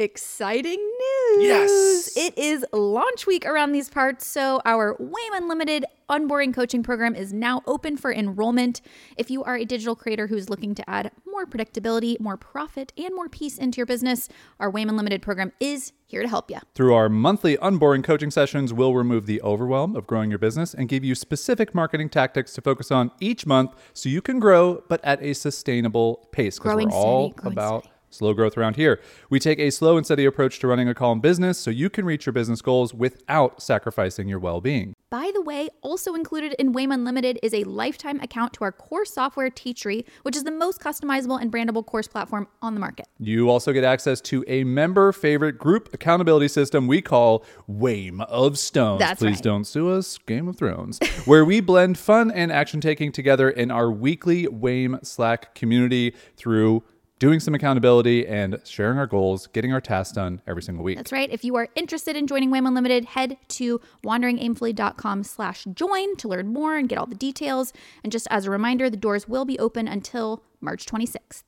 exciting news. Yes. It is launch week around these parts, so our WAIM Unlimited unboring coaching program is now open for enrollment. If you are a digital creator who's looking to add more predictability, more profit, and more peace into your business, our WAIM Unlimited program is here to help you. Through our monthly unboring coaching sessions, we'll remove the overwhelm of growing your business and give you specific marketing tactics to focus on each month so you can grow, but at a sustainable pace. Because we're all steady, about steady. Slow growth around here. We take a slow and steady approach to running a calm business so you can reach your business goals without sacrificing your well being. By the way, also included in WAIM Unlimited is a lifetime account to our core software Teachery, which is the most customizable and brandable course platform on the market. You also get access to a member favorite group accountability system we call WAIM of Stones. That's Please right. don't sue us, Game of Thrones, where we blend fun and action taking together in our weekly WAIM Slack community through doing some accountability and sharing our goals, getting our tasks done every single week. That's right. If you are interested in joining WAIM Unlimited, head to wanderingaimfully.com slash join to learn more and get all the details. And just as a reminder, the doors will be open until March 26th.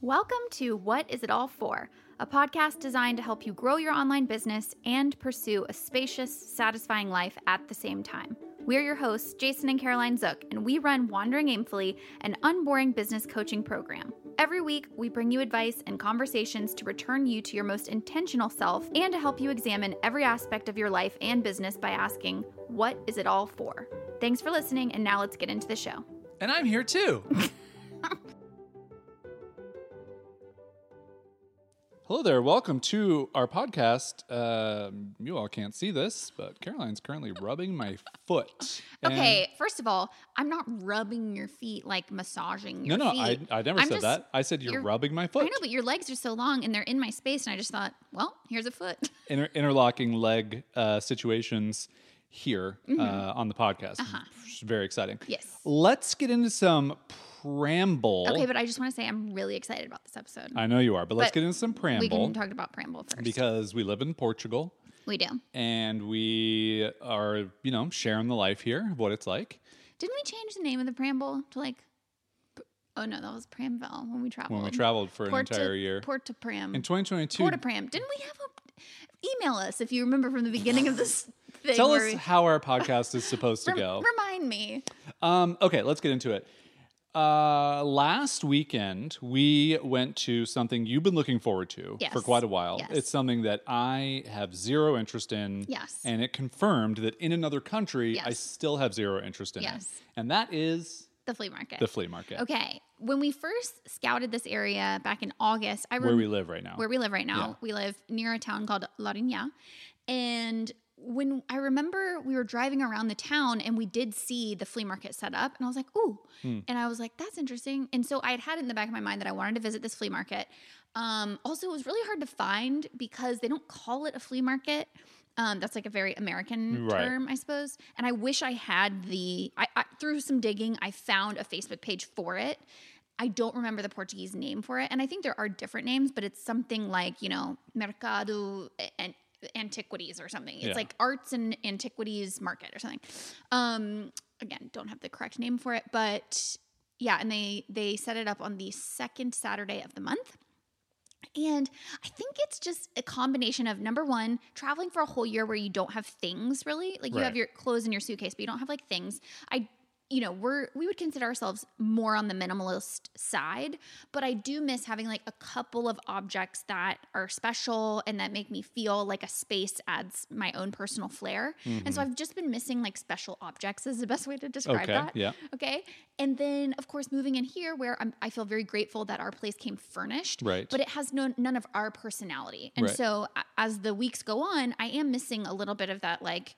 Welcome to What Is It All For? A podcast designed to help you grow your online business and pursue a spacious, satisfying life at the same time. We're your hosts, Jason and Caroline Zook, and we run Wandering Aimfully, an unboring business coaching program. Every week, we bring you advice and conversations to return you to your most intentional self and to help you examine every aspect of your life and business by asking, What is it all for? Thanks for listening, and now let's get into the show. And I'm here too. Hello there. Welcome to our podcast. Um, you all can't see this, but Caroline's currently rubbing my foot. Okay, first of all, I'm not rubbing your feet like massaging No, your no, I, feet. I never I'm said just- that. I said you're, you're- rubbing my foot. I know, but your legs are so long and they're in my space, and I just thought, well, here's a foot. Inter- interlocking leg uh, situations here uh, on the podcast. Is Very exciting. Mm-hmm. Uh-huh. Yes. Let's get into some preamble. Okay, but I just want to say I'm really excited about this episode. I know you are, but let's But get into some Pramble. we can talk about preamble first. because we live in Portugal we do. and we are, you know, sharing the life here of what it's like Didn't we change the name of the preamble to like? p- Oh no, that was Pramville when we traveled. when we traveled for an Port entire to, year. Port to Pram. in 2022, Port to Pram. Didn't we have a? Email us if you remember from the beginning of this thing. tell where us we- how our podcast is supposed to rem- go. Remind me. Um, okay, let's get into it. Uh, last weekend, we went to something you've been looking forward to for quite a while. Yes. It's something that I have zero interest in. Yes. And it confirmed that in another country, I still have zero interest in Yes. it. And that is The flea market. the flea market, Okay. When we first scouted this area back in August, I where we live right now. where we live right now. Yeah. We live near a town called Lourinhã. And when I remember we were driving around the town and we did see the flea market set up, and I was like, ooh. Hmm. And I was like, that's interesting. And so I had had it in the back of my mind that I wanted to visit this flea market. Um, also, it was really hard to find because they don't call it a flea market. Um, that's like a very American Right. term, I suppose. And I wish I had the. I, I through some digging, I found a Facebook page for it. I don't remember the Portuguese name for it, and I think there are different names, but it's something like you know Mercado and Antiquities or something. It's Yeah. like Arts and Antiquities Market or something. Um, again, don't have the correct name for it, but yeah, and they they set it up on the second Saturday of the month. And I think it's just a combination of number one, traveling for a whole year where you don't have things really. Like you have your clothes in your suitcase, but you don't have like things. I you know, we're we would consider ourselves more on the minimalist side, but I do miss having like a couple of objects that are special and that make me feel like a space adds my own personal flair. And so mm-hmm. I've just been missing like special objects is the best way to describe Okay, that. yeah. Okay. And then, of course, moving in here where I'm, I feel very grateful that our place came furnished, Right. but it has no, none of our personality. And Right. so as the weeks go on, I am missing a little bit of that like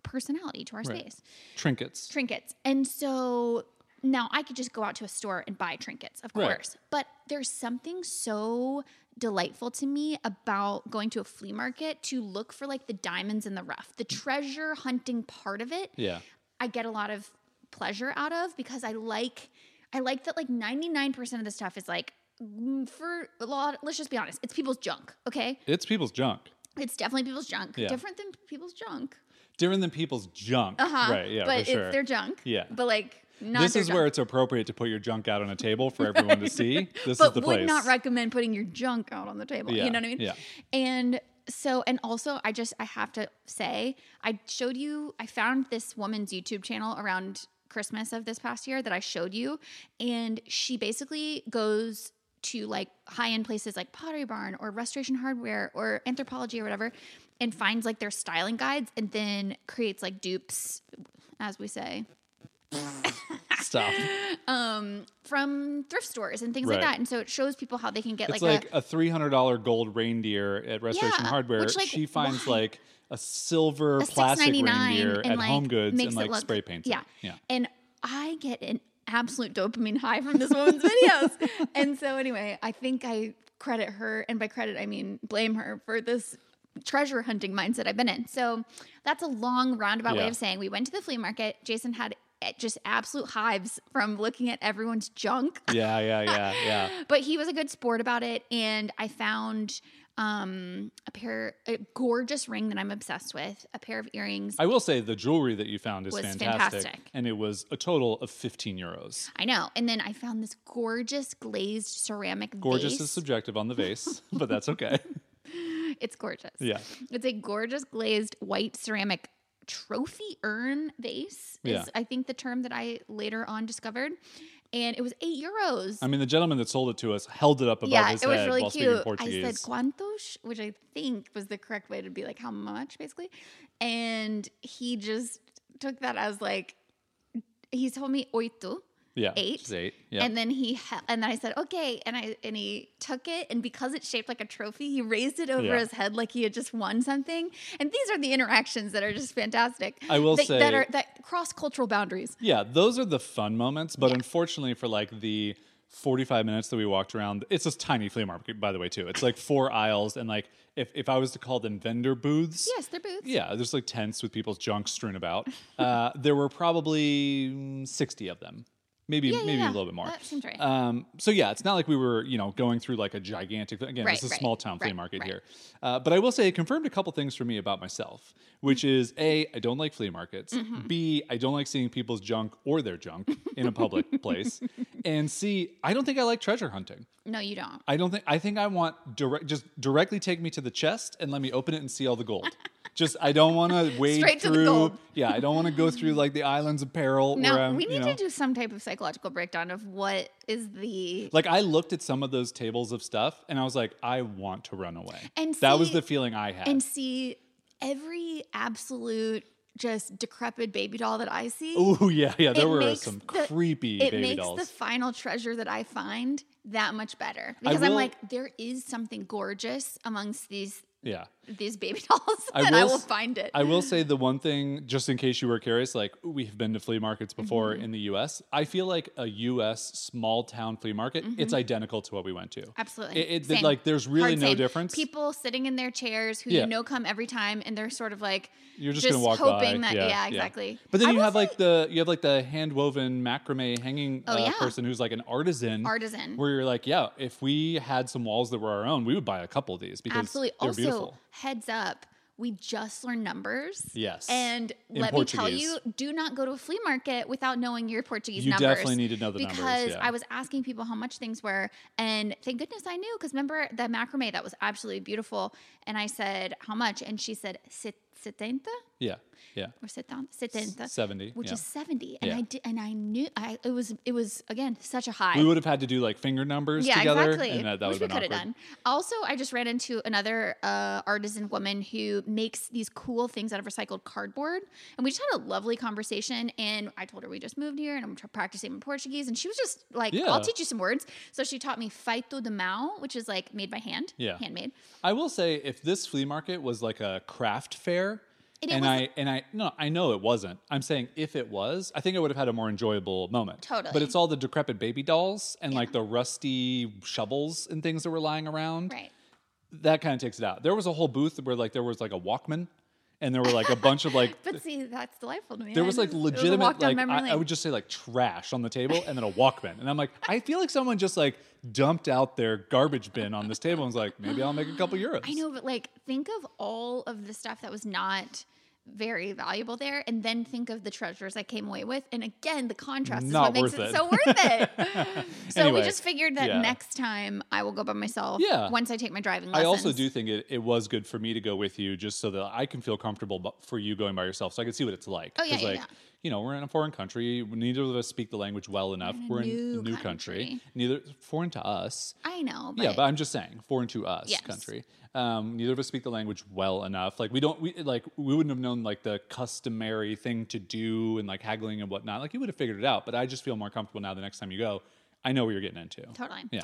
personality to our Right. space Trinkets. trinkets. And so now I could just go out to a store and buy trinkets, of Right. course. But there's something so delightful to me about going to a flea market to look for like the diamonds in the rough. The treasure hunting part of it, yeah. I get a lot of pleasure out of because I like I like that like 99% of the stuff is like mm, for a lot let's just be honest, it's people's junk, okay? It's people's junk. It's definitely people's junk. Yeah. Different than people's junk. Different than people's junk. Uh-huh. Right. Yeah. But for sure. it's their junk. Yeah. But like Not this is junk. where it's appropriate to put your junk out on a table for everyone to see. This but is the place. I would place. not recommend putting your junk out on the table. Yeah, You know what I mean? yeah. And so, and also, I just I have to say, I showed you. I found this woman's YouTube channel around Christmas of this past year that I showed you, and she basically goes to like high end places like Pottery Barn or Restoration Hardware or Anthropologie or whatever, and finds like their styling guides, and then creates like dupes, as we say, Stop. um, from thrift stores and things like that. And so it shows people how they can get It's like, like, a three hundred dollar gold reindeer at Restoration Yeah, Hardware. which, like, she finds why? like a silver a plastic $6.99 reindeer and at like Home Goods makes and it like look- spray paints. it. Yeah. yeah. And I get an absolute dopamine high from this woman's videos. and so anyway, I think I credit her, and by credit I mean blame her for this treasure hunting mindset I've been in. So that's a long roundabout way of saying we went to the flea market. Jason had eh, just absolute hives from looking at everyone's junk. Yeah, yeah, yeah, yeah. But he was a good sport about it, and I found um a pair a gorgeous ring that I'm obsessed with, a pair of earrings. I will say the jewelry that you found is fantastic, fantastic. and it was a total of fifteen euros. I know. And then I found this gorgeous glazed ceramic Gorgeous vase. is subjective on the vase, but that's okay. it's gorgeous. Yeah. It's a gorgeous glazed white ceramic trophy urn vase is Yeah. I think the term that I later on discovered. And it was eight euros. I mean, the gentleman that sold it to us held it up above yeah, his it was head really while speaking cute. I said quantos, which I think was the correct way to be like how much, basically. And he just took that as like he told me oito, yeah, eight. eight. Yeah, and then he ha- and then I said okay, and I and he took it, and because it's shaped like a trophy, he raised it over Yeah. his head like he had just won something. And these are the interactions that are just fantastic. I will that, that say- are that cross cultural boundaries. Yeah, those are the fun moments. But unfortunately, for like the 45 minutes that we walked around, it's this tiny flea market, by the way, too. It's like four aisles. And like, if, if I was to call them vendor booths, Yes, they're booths. yeah, there's like tents with people's junk strewn about. Uh, there were probably mm, 60 of them. Maybe, Yeah, maybe yeah. a little bit more. That seems right. Um, so yeah, it's not like we were, you know, going through like a gigantic. Again, Right, it's a right, small town flea market right. here. Uh, but I will say, it confirmed a couple things for me about myself, which is a, I don't like flea markets. Mm-hmm. B, I don't like seeing people's junk or their junk in a public place. And C, I don't think I like treasure hunting. No, you don't. I don't think. I think I want direct. Just directly take me to the chest and let me open it and see all the gold. Just I don't want to wade Straight to the through. gold. Yeah, I don't want to go through like the islands of peril. where No, I'm, we you need know, to do some type of psychological breakdown of what is the Like I looked at some of those tables of stuff and I was like, I want to run away. And that was the feeling I had. and see every absolute just decrepit baby doll that I see. Oh yeah, yeah. There were some the- creepy it makes dolls. the final treasure that I find that much better because I'm like, there is something gorgeous amongst these yeah. these baby dolls, I and I will will find it. I will say the one thing, just in case you were curious, like we have been to flea markets before Mm-hmm. in the U.S. I feel like a U.S. small town flea market, it's identical to what we went to. Mm-hmm. Absolutely. It, it- like there's really Hard no same. difference. People sitting in their chairs who Yeah. you know come every time, and they're sort of like You're just, gonna walk hoping by. that yeah, exactly. But then I you will have like the you have like the hand woven macrame hanging Oh, uh, yeah. person who's like an artisan. Artisan. Where you're like, yeah, if we had some walls that were our own, we would buy a couple of these because absolutely. they're Also, beautiful. Heads up. We just learned numbers. Yes. And In let me tell you, do not go to a flea market without knowing your Portuguese You numbers. You definitely need to know the because numbers, yeah. I was asking people how much things were, and thank goodness I knew. Because remember the macrame that was absolutely beautiful, and I said how much, and she said setenta Yeah, yeah. or setenta, 70, which yeah. is seventy, and Yeah. I did, and I knew I it was it was again such a high. We would have had to do like finger numbers Yeah, together, exactly. and that, that Which we could have done. Also, I just ran into another uh, artisan woman who makes these cool things out of recycled cardboard, and we just had a lovely conversation. And I told her we just moved here, and I'm practicing my Portuguese, and she was just like, Yeah. "I'll teach you some words." So she taught me feito de mão, which is like made by hand, Yeah. handmade. I will say, if this flea market was like a craft fair, It and I and I no, I know it wasn't. I'm saying if it was, I think I would have had a more enjoyable moment. Totally. But it's all the decrepit baby dolls and like the rusty shovels and things that were lying around. Right. That kind of takes it out. There was a whole booth where like there was like a Walkman, and there were like a bunch of like. But see, that's delightful to me. There was like it was legitimate, like I, I would just say like trash on the table, and then a Walkman, and I'm like, I feel like someone just like dumped out their garbage bin on this table and was like, maybe I'll make a couple euros. I know, but like, think of all of the stuff that was not very valuable there and then think of the treasures I came away with. And again, the contrast is what makes it, it. so worth it. so Anyway, we just figured that yeah. next time I will go by myself Yeah. once I take my driving I also do think it, it was good for me to go with you just so that I can feel comfortable for you going by yourself so I can see what it's like. Oh, yeah, yeah, like, yeah. You know, we're in a foreign country. Neither of us speak the language well enough. in We're in a new country. country. Neither foreign to us. I know, but, yeah, but I'm just saying, foreign to us Yes. country. Um, neither of us speak the language well enough. Like we don't, we like we wouldn't have known like the customary thing to do and like haggling and whatnot. Like you would have figured it out. But I just feel more comfortable now. The next time you go, I know what you're getting into. totally. Yeah,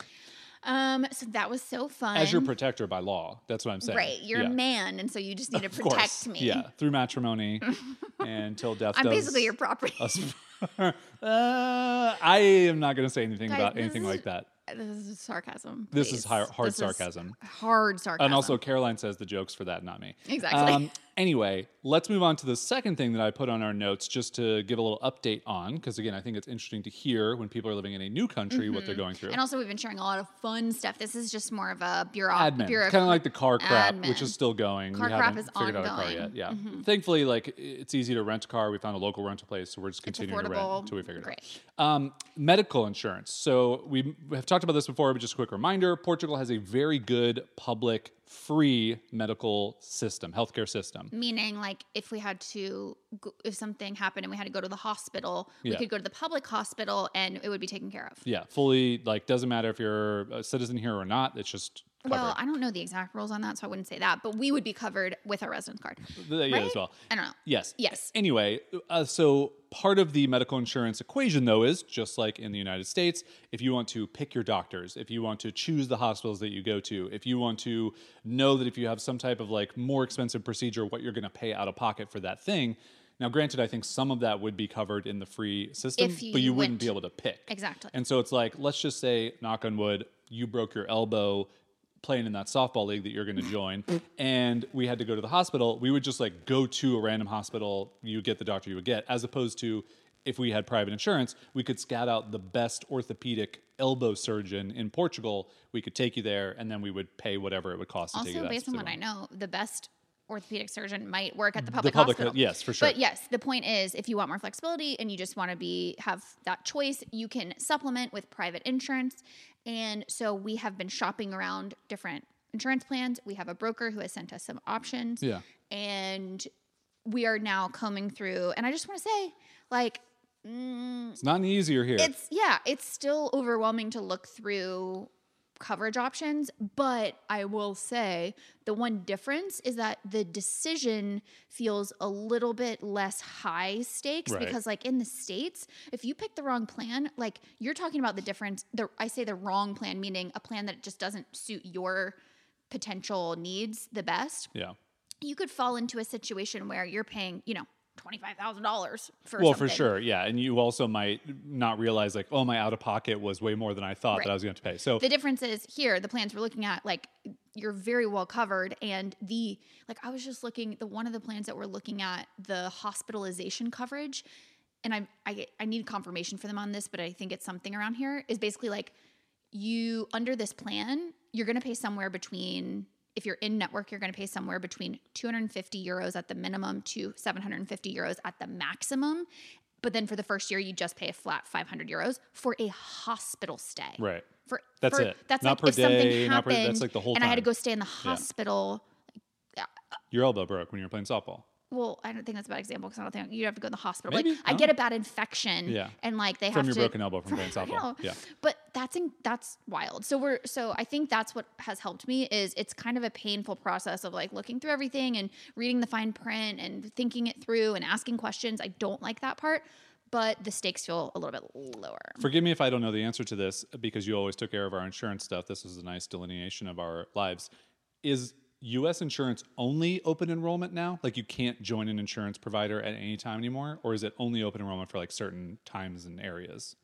Um, so that was so fun. as your protector by law. That's what I'm saying. Right. You're yeah. a man, and so you just need to Of protect course. me. Yeah, through matrimony and till death. I'm basically your property. uh, I am not going to say anything Guys, about anything is- like that. This is sarcasm. This is hard- hard This is sarcasm. Hard sarcasm. And also, Caroline says the jokes for that, not me. Exactly. Anyway, let's move on to the second thing that I put on our notes just to give a little update on, because again, I think it's interesting to hear when people are living in a new country what they're going through. Mm-hmm. and also, we've been sharing a lot of fun stuff. This is just more of a bureau. admin, bureau kind of like the car crap, which is still going. Car we crap haven't is figured out a car ongoing. Mm-hmm. yet. Yeah, thankfully, like it's easy to rent a car. We found a local rental place, so we're just continuing to rent until we figure it Great. out. Um, medical insurance. So we have talked about this before, but just a quick reminder: Portugal has a very good public, free medical system, healthcare system. Meaning, like, if we had to, if something happened and we had to go to the hospital, we Yeah. could go to the public hospital and it would be taken care of. Yeah, fully like doesn't matter if you're a citizen here or not. It's just covered. Well, I don't know the exact rules on that, so I wouldn't say that, but we would be covered with our residence card. Yeah, as right? well. I don't know. Yes. Yes. Anyway, uh, so part of the medical insurance equation, though, is just like in the United States, if you want to pick your doctors, if you want to choose the hospitals that you go to, if you want to know that if you have some type of like more expensive procedure, what you're going to pay out of pocket for that thing. Now, granted, I think some of that would be covered in the free system, If but you you wouldn't be able to pick. Exactly. And so it's like, let's just say, knock on wood, you broke your elbow playing in that softball league that you're going to join, and we had to go to the hospital. We would just like go to a random hospital. You get the doctor you would get, as opposed to if we had private insurance, we could scout out the best orthopedic elbow surgeon in Portugal. We could take you there, and then we would pay whatever it would cost to take you. Also, to that based on what I know, the best orthopedic surgeon might work at the public public- hospital. yes, for sure. But yes, the point is, if you want more flexibility and you just want to be have that choice, you can supplement with private insurance. And so we have been shopping around different insurance plans. We have a broker who has sent us some options. Yeah. And we are now combing through. And I just want to say, like, mm, It's not any easier here. it's yeah, it's still overwhelming to look through coverage options, but I will say the one difference is that the decision feels a little bit less high stakes Right. because like in the states, if you pick the wrong plan, like you're talking about the difference the I say the wrong plan meaning a plan that just doesn't suit your potential needs the best yeah. you could fall into a situation where you're paying, you know, $25,000 for Well, something. for sure, yeah, and you also might not realize like, oh, my out of pocket was way more than I thought Right. that I was going to to pay. So The difference is here, the plans we're looking at, like you're very well covered. And the, like, I was just looking, the one of the plans that we're looking at, the hospitalization coverage, and I, I, I need confirmation for them on this, but I think it's something around here, is basically like you, under this plan, you're going to pay somewhere between, if you're in network, you're going to pay somewhere between 250 euros at the minimum to 750 euros at the maximum. But then for the first year, you just pay a flat 500 euros for a hospital stay. right. For That's for- it. That's Not like per if something day, happened, not per- that's like the whole and I had to go stay in the hospital. Uh, Your elbow broke when you were playing softball. Well, I don't think that's a bad example because I don't think you have to go to the hospital. Maybe, Like I get a bad infection, Yeah. and like they have From have your to broken elbow from playing softball. Yeah. But that's in, that's wild. So we're so I think that's what has helped me is it's kind of a painful process of like looking through everything and reading the fine print and thinking it through and asking questions. I don't like that part, but the stakes feel a little bit lower. Forgive me if I don't know the answer to this because you always took care of our insurance stuff. This is a nice delineation of our lives. Is U.S. insurance only open enrollment now? Like you can't join an insurance provider at any time anymore, or is it only open enrollment for like certain times and areas?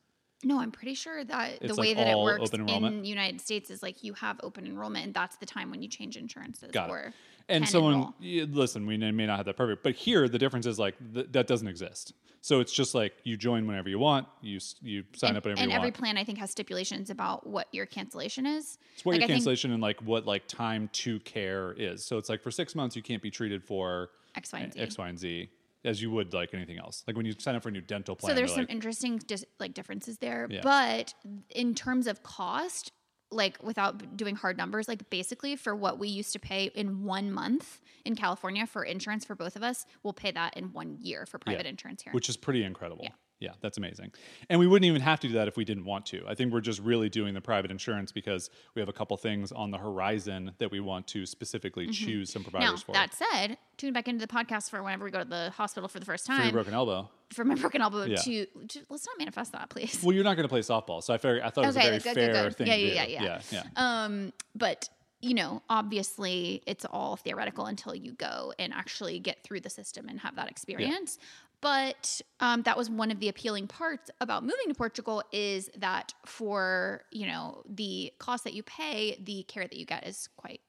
No, I'm pretty sure that the way like, that it works in enrollment? United States is like you have open enrollment, and that's the time when you change insurances. Got or it. And someone, listen, we may not have that perfect, but here the difference is like th- that doesn't exist. So it's just like you join whenever you want, you you sign and, up whenever and you every want. plan I think has stipulations about what your cancellation is. It's what Like, your I think cancellation and like what like time to care is. So it's like for six months you can't be treated for X, Y, and Z. X, Y, and Z as you would like anything else. Like when you sign up for a new dental plan. So there's some like, interesting dis- like differences there, Yeah. but in terms of cost, like without doing hard numbers, like basically for what we used to pay in one month in California for insurance for both of us, we'll pay that in one year for private Yeah. insurance here. which is pretty incredible. Yeah. Yeah, that's amazing. And we wouldn't even have to do that if we didn't want to. I think we're just really doing the private insurance because we have a couple things on the horizon that we want to specifically choose some Mm-hmm. now providers for. that said, tune back into the podcast for whenever we go to the hospital for the first time. for your broken elbow. for my broken elbow. Yeah. To, to let's not manifest that, please. Well, you're not going to play softball, so I, figured, I thought it was a very good, good, fair good. thing Yeah, to yeah, do. yeah, yeah. yeah. Um, but you know, obviously, it's all theoretical until you go and actually get through the system and have that experience. But um, that was one of the appealing parts about moving to Portugal is that for you know the cost that you pay, the care that you get is quite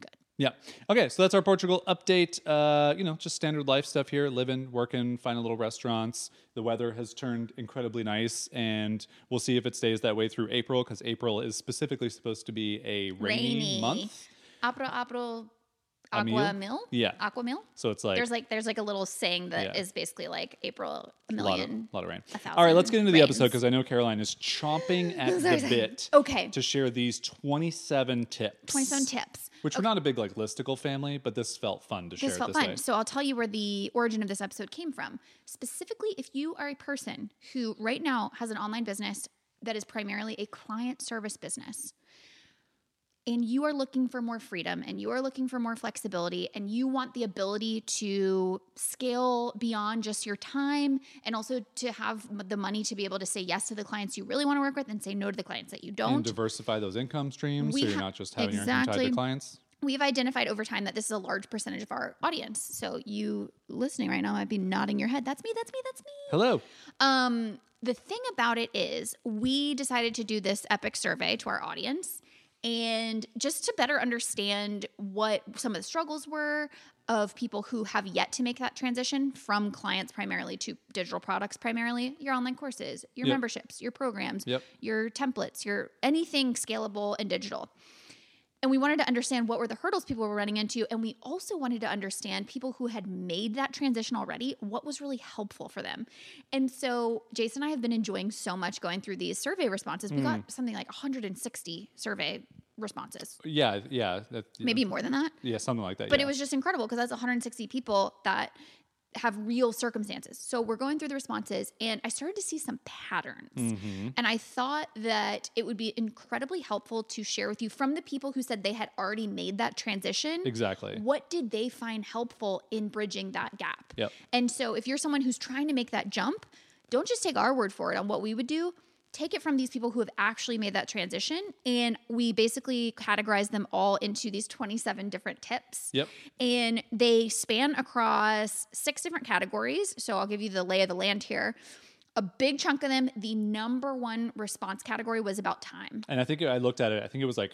good. Yeah. Okay, so that's our Portugal update. Uh, you know, just standard life stuff here living, working, finding little restaurants. The weather has turned incredibly nice, and we'll see if it stays that way through April because April is specifically supposed to be a rainy, month. april apro A aqua meal? mil. Yeah. Aqua mil. So it's like There's like there's like a little saying that is Yeah. basically like April a a lot of, million. lot of rain. a All right, let's get into the episode because I know Caroline is chomping at the bit. Okay. To share these 27 tips. 27 tips. Which we're not a big like listicle family, but this felt fun to share This felt this fun. way. So I'll tell you where the origin of this episode came from. Specifically, if you are a person who right now has an online business that is primarily a client service business, and you are looking for more freedom and you are looking for more flexibility and you want the ability to scale beyond just your time and also to have the money to be able to say yes to the clients you really want to work with and say no to the clients that you don't. diversify those income streams We so you're ha- not just having your income tied to clients. We've identified over time that this is a large percentage of our audience. So you listening right now might be nodding your head. That's me, that's me, that's me. Hello. Um, the thing about it is, we decided to do this epic survey to our audience. And just to better understand what some of the struggles were of people who have yet to make that transition from clients primarily to digital products primarily, your online courses, your Yep. memberships, your programs, Yep. your templates, your anything scalable and digital. And we wanted to understand what were the hurdles people were running into. And we also wanted to understand people who had made that transition already, what was really helpful for them. And so Jason and I have been enjoying so much going through these survey responses. We Hmm. got something like 160 survey responses, Yeah, yeah. That, maybe more than that. Yeah, something like that. But yeah. it was just incredible because that's 160 people that have real circumstances. So we're going through the responses and I started to see some patterns. Mm-hmm. And I thought that it would be incredibly helpful to share with you from the people who said they had already made that transition. Exactly. What did they find helpful in bridging that gap? Yep. And so if you're someone who's trying to make that jump, don't just take our word for it on what we would do. Take it from these people who have actually made that transition. And we basically categorize them all into these 27 different tips. Yep. And they span across six different categories. So I'll give you the lay of the land here. A big chunk of them, the number one response category was about time. And I think I looked at it. I think it was like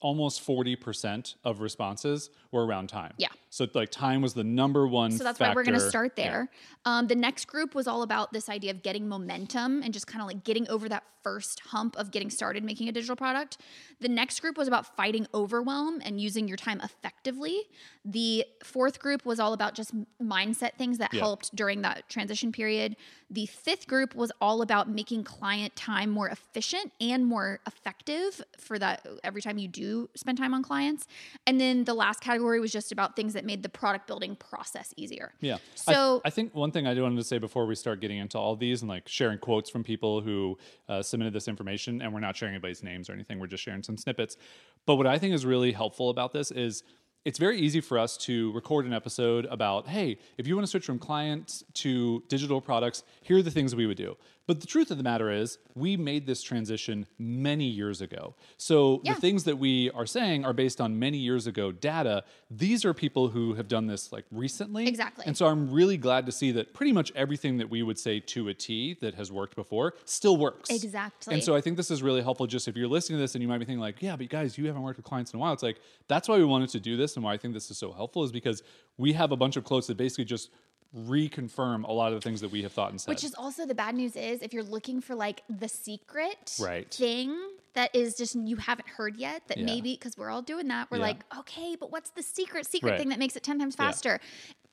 almost forty percent of responses were around time. Yeah. So like time was the number one. So that's why we're going to factor. start Yeah. there. Um, the next group was all about this idea of getting momentum and just kind of like getting over that first hump of getting started making a digital product. The next group was about fighting overwhelm and using your time effectively. The fourth group was all about just mindset things that Yeah. helped during that transition period. The fifth group was all about making client time more efficient and more effective for that every time you do spend time on clients. And then the last category was just about things that made the product building process easier. Yeah. So I, I think one thing I do wanted to say before we start getting into all these and like sharing quotes from people who uh, submitted this information, and we're not sharing anybody's names or anything, we're just sharing some snippets. But what I think is really helpful about this is it's very easy for us to record an episode about, hey, if you want to switch from clients to digital products, here are the things we would do. But the truth of the matter is, we made this transition many years ago. So Yeah. the things that we are saying are based on many years ago data. These are people who have done this like recently. Exactly. And so I'm really glad to see that pretty much everything that we would say to a T that has worked before still works. Exactly. And so I think this is really helpful just if you're listening to this and you might be thinking like, yeah, but guys, you haven't worked with clients in a while. It's like that's why we wanted to do this and why I think this is so helpful is because we have a bunch of quotes that basically just reconfirm a lot of the things that we have thought and said. Which is also the bad news is if you're looking for like the secret Right. thing that is just you haven't heard yet that Yeah. maybe because we're all doing that we're Yeah. like okay but what's the secret secret Right. thing that makes it 10 times Yeah. faster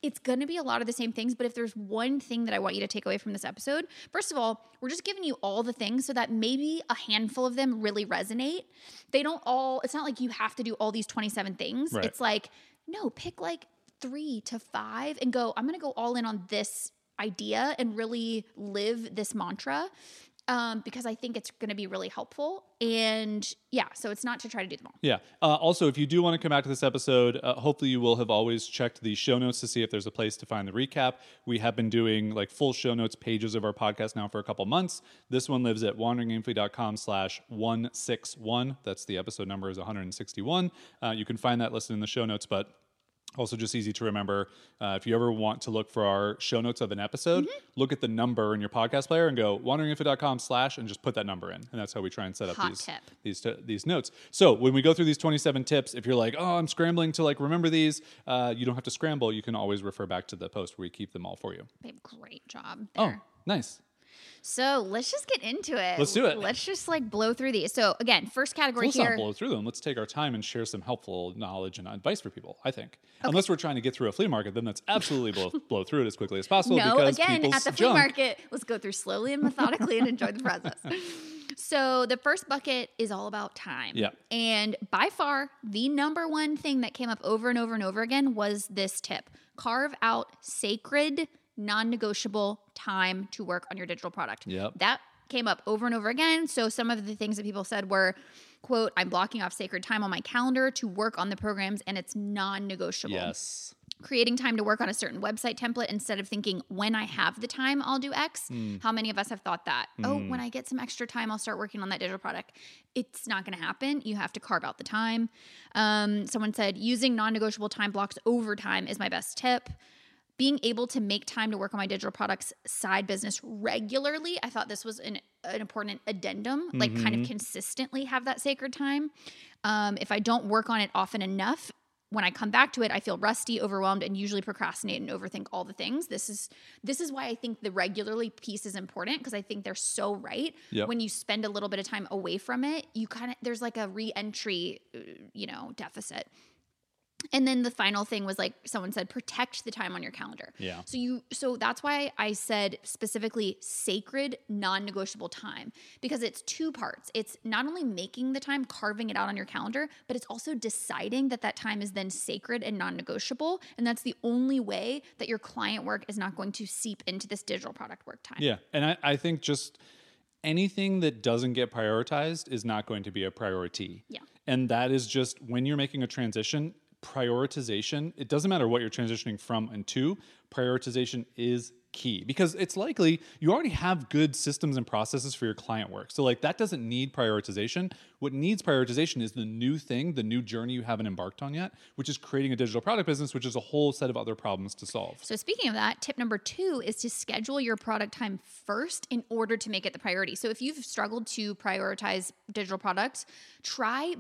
it's going to be a lot of the same things but if there's one thing that i want you to take away from this episode first of all we're just giving you all the things so that maybe a handful of them really resonate they don't all it's not like you have to do all these 27 things Right. it's like no pick like three to five and go i'm going to go all in on this idea and really live this mantra um, because I think it's going to be really helpful. And yeah, so it's not to try to do them all. Yeah. Uh, also, if you do want to come back to this episode, uh, hopefully you will have always checked the show notes to see if there's a place to find the recap. We have been doing like full show notes pages of our podcast now for a couple months. This one lives at wanderingaimfully.com slash 161. That's the episode number is 161. Uh, you can find that listed in the show notes, but also just easy to remember. Uh, if you ever want to look for our show notes of an episode, Mm-hmm. look at the number in your podcast player and go wanderingaimfully.com slash and just put that number in. And that's how we try and set up Hot these tip. these t- these notes. So when we go through these 27 tips, if you're like, oh, I'm scrambling to like remember these, uh, you don't have to scramble. You can always refer back to the post where we keep them all for you. Babe, great job. Oh, nice. So let's just get into it. Let's do it. Let's just like blow through these. So again, first category Let's not here. blow through them. Let's take our time and share some helpful knowledge and advice for people. I think, unless we're trying to get through a flea market, then that's absolutely blow, blow through it as quickly as possible. No, because again, at the flea junk- market, let's go through slowly and methodically and enjoy the process. So the first bucket is all about time. Yeah. And by far, the number one thing that came up over and over and over again was this tip carve out sacred, non negotiable time to work on your digital product. Yep. That came up over and over again. So some of the things that people said were, quote, I'm blocking off sacred time on my calendar to work on the programs and it's non negotiable Yes. creating time to work on a certain website template instead of thinking when I have the time I'll do X. Hmm. How many of us have thought that? Oh, when I get some extra time, I'll start working on that digital product. It's not going to happen. You have to carve out the time. Um, someone said using non-negotiable time blocks over time is my best tip. Being able to make time to work on my digital products side business regularly, I thought this was an, an important addendum. Like, kind of consistently have that sacred time. Um, if I don't work on it often enough, when I come back to it, I feel rusty, overwhelmed, and usually procrastinate and overthink all the things. This is this is why I think the regularly piece is important because I think they're so right. Yep. When you spend a little bit of time away from it, you kind of there's like a re-entry, uh, you know, deficit. And then the final thing was like someone said, protect the time on your calendar. Yeah. So you so that's why I said specifically sacred, non-negotiable time because it's two parts. It's not only making the time, carving it out on your calendar, but it's also deciding that that time is then sacred and non-negotiable, and that's the only way that your client work is not going to seep into this digital product work time. Yeah. And I, I think just anything that doesn't get prioritized is not going to be a priority. Yeah. And that is just when you're making a transition, prioritization, it doesn't matter what you're transitioning from and to, prioritization is key because it's likely you already have good systems and processes for your client work. So like that doesn't need prioritization. What needs prioritization is the new thing, the new journey you haven't embarked on yet, which is creating a digital product business, which is a whole set of other problems to solve. So, speaking of that, tip number two is to schedule your product time first in order to make it the priority. So, if you've struggled to prioritize digital products, try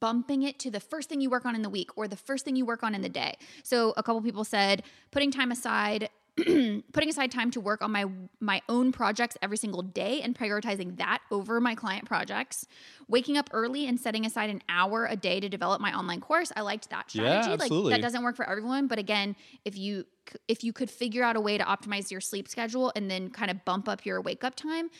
bumping it to the first thing you work on in the week or the first thing you work on in the day. So, a couple people said putting time aside. putting aside time to work on my my own projects every single day and prioritizing that over my client projects waking up early and setting aside an hour a day to develop my online course i liked that Yeah, strategy like that doesn't work for everyone but again if you if you could figure out a way to optimize your sleep schedule and then kind of bump up your wake up time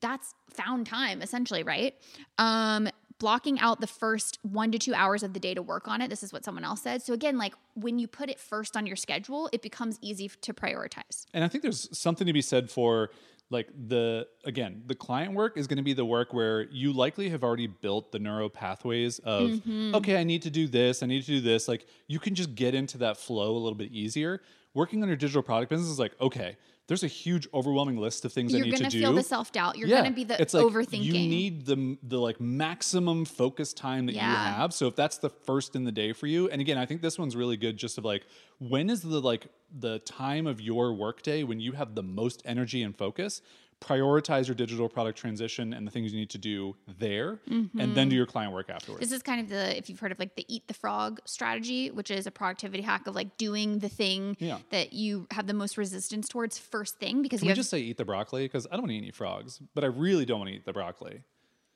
that's found time essentially right um blocking out the first one to two hours of the day to work on it this is what someone else said so again like when you put it first on your schedule it becomes easy to prioritize And I think there's something to be said for like the again, the client work is going to be the work where you likely have already built the neuro pathways of, Mm-hmm. okay, I need to do this, I need to do this. Like you can just get into that flow a little bit easier. Working on your digital product business is like, okay, there's a huge overwhelming list of things I You're need to do. You're gonna feel the self doubt. You're gonna be the it's like overthinking. You need the the like maximum focus time that you have. So if that's the first in the day for you, and again, I think this one's really good. Just of like, when is the like the time of your workday when you have the most energy and focus? Prioritize your digital product transition and the things you need to do there, and then do your client work afterwards. This is kind of the if you've heard of like the eat the frog strategy, which is a productivity hack of like doing the thing Yeah. that you have the most resistance towards first thing because Can you we have just say eat the broccoli? Because I don't want to eat any frogs, but I really don't want to eat the broccoli.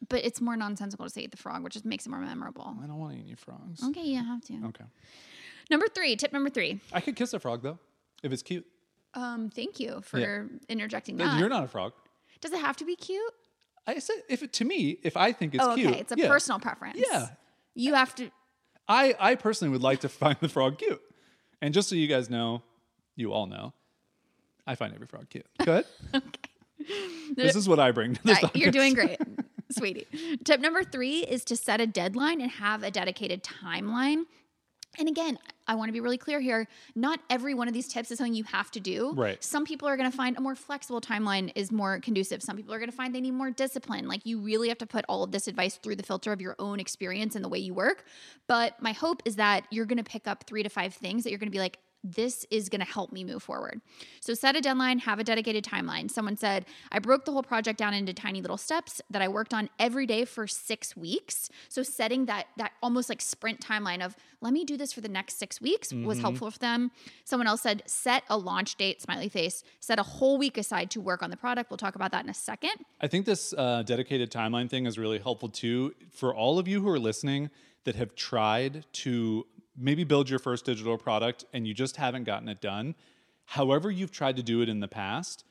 but it's more nonsensical to say eat the frog, which just makes it more memorable. I don't want to eat any frogs. Okay, you have to. Okay. Number three, tip number three. I could kiss a frog though, if it's cute. Um, thank you for Yeah. interjecting that. You're not a frog. Does it have to be cute? I said if it to me, if I think it's oh, okay. cute, It's a yeah. personal preference. Yeah. You have to. I I personally would like to find the frog cute. And just so you guys know, you all know, I find every frog cute. Go ahead. This is what I bring to this. Uh, You're doing great, sweetie. Tip number three is to set a deadline and have a dedicated timeline. And again, I want to be really clear here. Not every one of these tips is something you have to do. Right. Some people are going to find a more flexible timeline is more conducive. Some people are going to find they need more discipline. Like you really have to put all of this advice through the filter of your own experience and the way you work. But my hope is that you're going to pick up three to five things that you're going to be like, this is going to help me move forward. So set a deadline, have a dedicated timeline. Someone said, I broke the whole project down into tiny little steps that I worked on every day for 6 weeks. So setting that that almost like sprint timeline of let me do this for the next 6 weeks was helpful for them. Someone else said set a launch date, smiley face, set a whole week aside to work on the product. We'll talk about that in a second. I think this uh, dedicated timeline thing is really helpful too for all of you who are listening that have tried to maybe build your first digital product and you just haven't gotten it done. However, you've tried to do it in the past,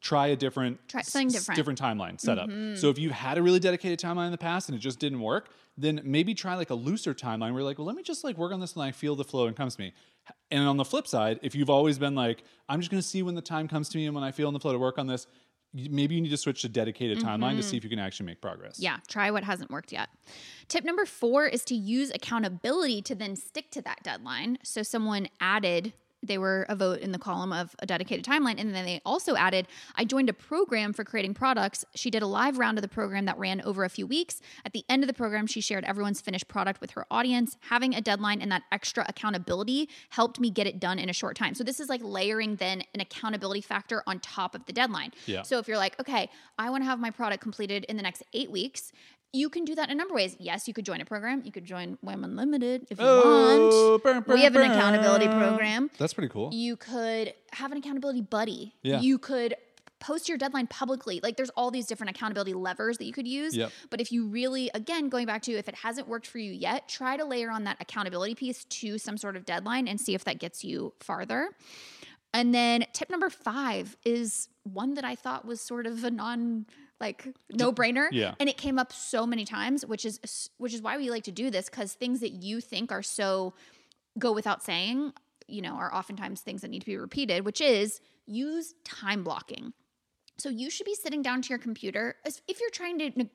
try a different Try something different. different timeline setup. Mm-hmm. So if you've had a really dedicated timeline in the past and it just didn't work, then maybe try like a looser timeline where you're like, well, let me just like work on this and I feel the flow and comes to me. And on the flip side, if you've always been like, I'm just going to see when the time comes to me and when I feel in the flow to work on this, maybe you need to switch to dedicated timeline to mm-hmm. see if you can actually make progress. Yeah, try what hasn't worked yet. Tip number four is to use accountability to then stick to that deadline. So someone added, they were a vote in the column of a dedicated timeline. And then they also added, I joined a program for creating products. She did a live round of the program that ran over a few weeks. At the end of the program, she shared everyone's finished product with her audience. Having a deadline and that extra accountability helped me get it done in a short time. So this is like layering then an accountability factor on top of the deadline. Yeah. So if you're like, okay, I want to have my product completed in the next eight weeks, you can do that in a number of ways. Yes, you could join a program. You could join WAIM Unlimited if you Oh, want. burn, burn, we have an burn. accountability program. That's pretty cool. You could have an accountability buddy. Yeah. You could post your deadline publicly. Like there's all these different accountability levers that you could use. Yep. But if you really, again, going back to if it hasn't worked for you yet, try to layer on that accountability piece to some sort of deadline and see if that gets you farther. And then tip number five is one that I thought was sort of a non like no brainer. Yeah. And it came up so many times, which is which is why we like to do this because things that you think are so go without saying, you know, are oftentimes things that need to be repeated, which is use time blocking. So you should be sitting down to your computer if you're trying to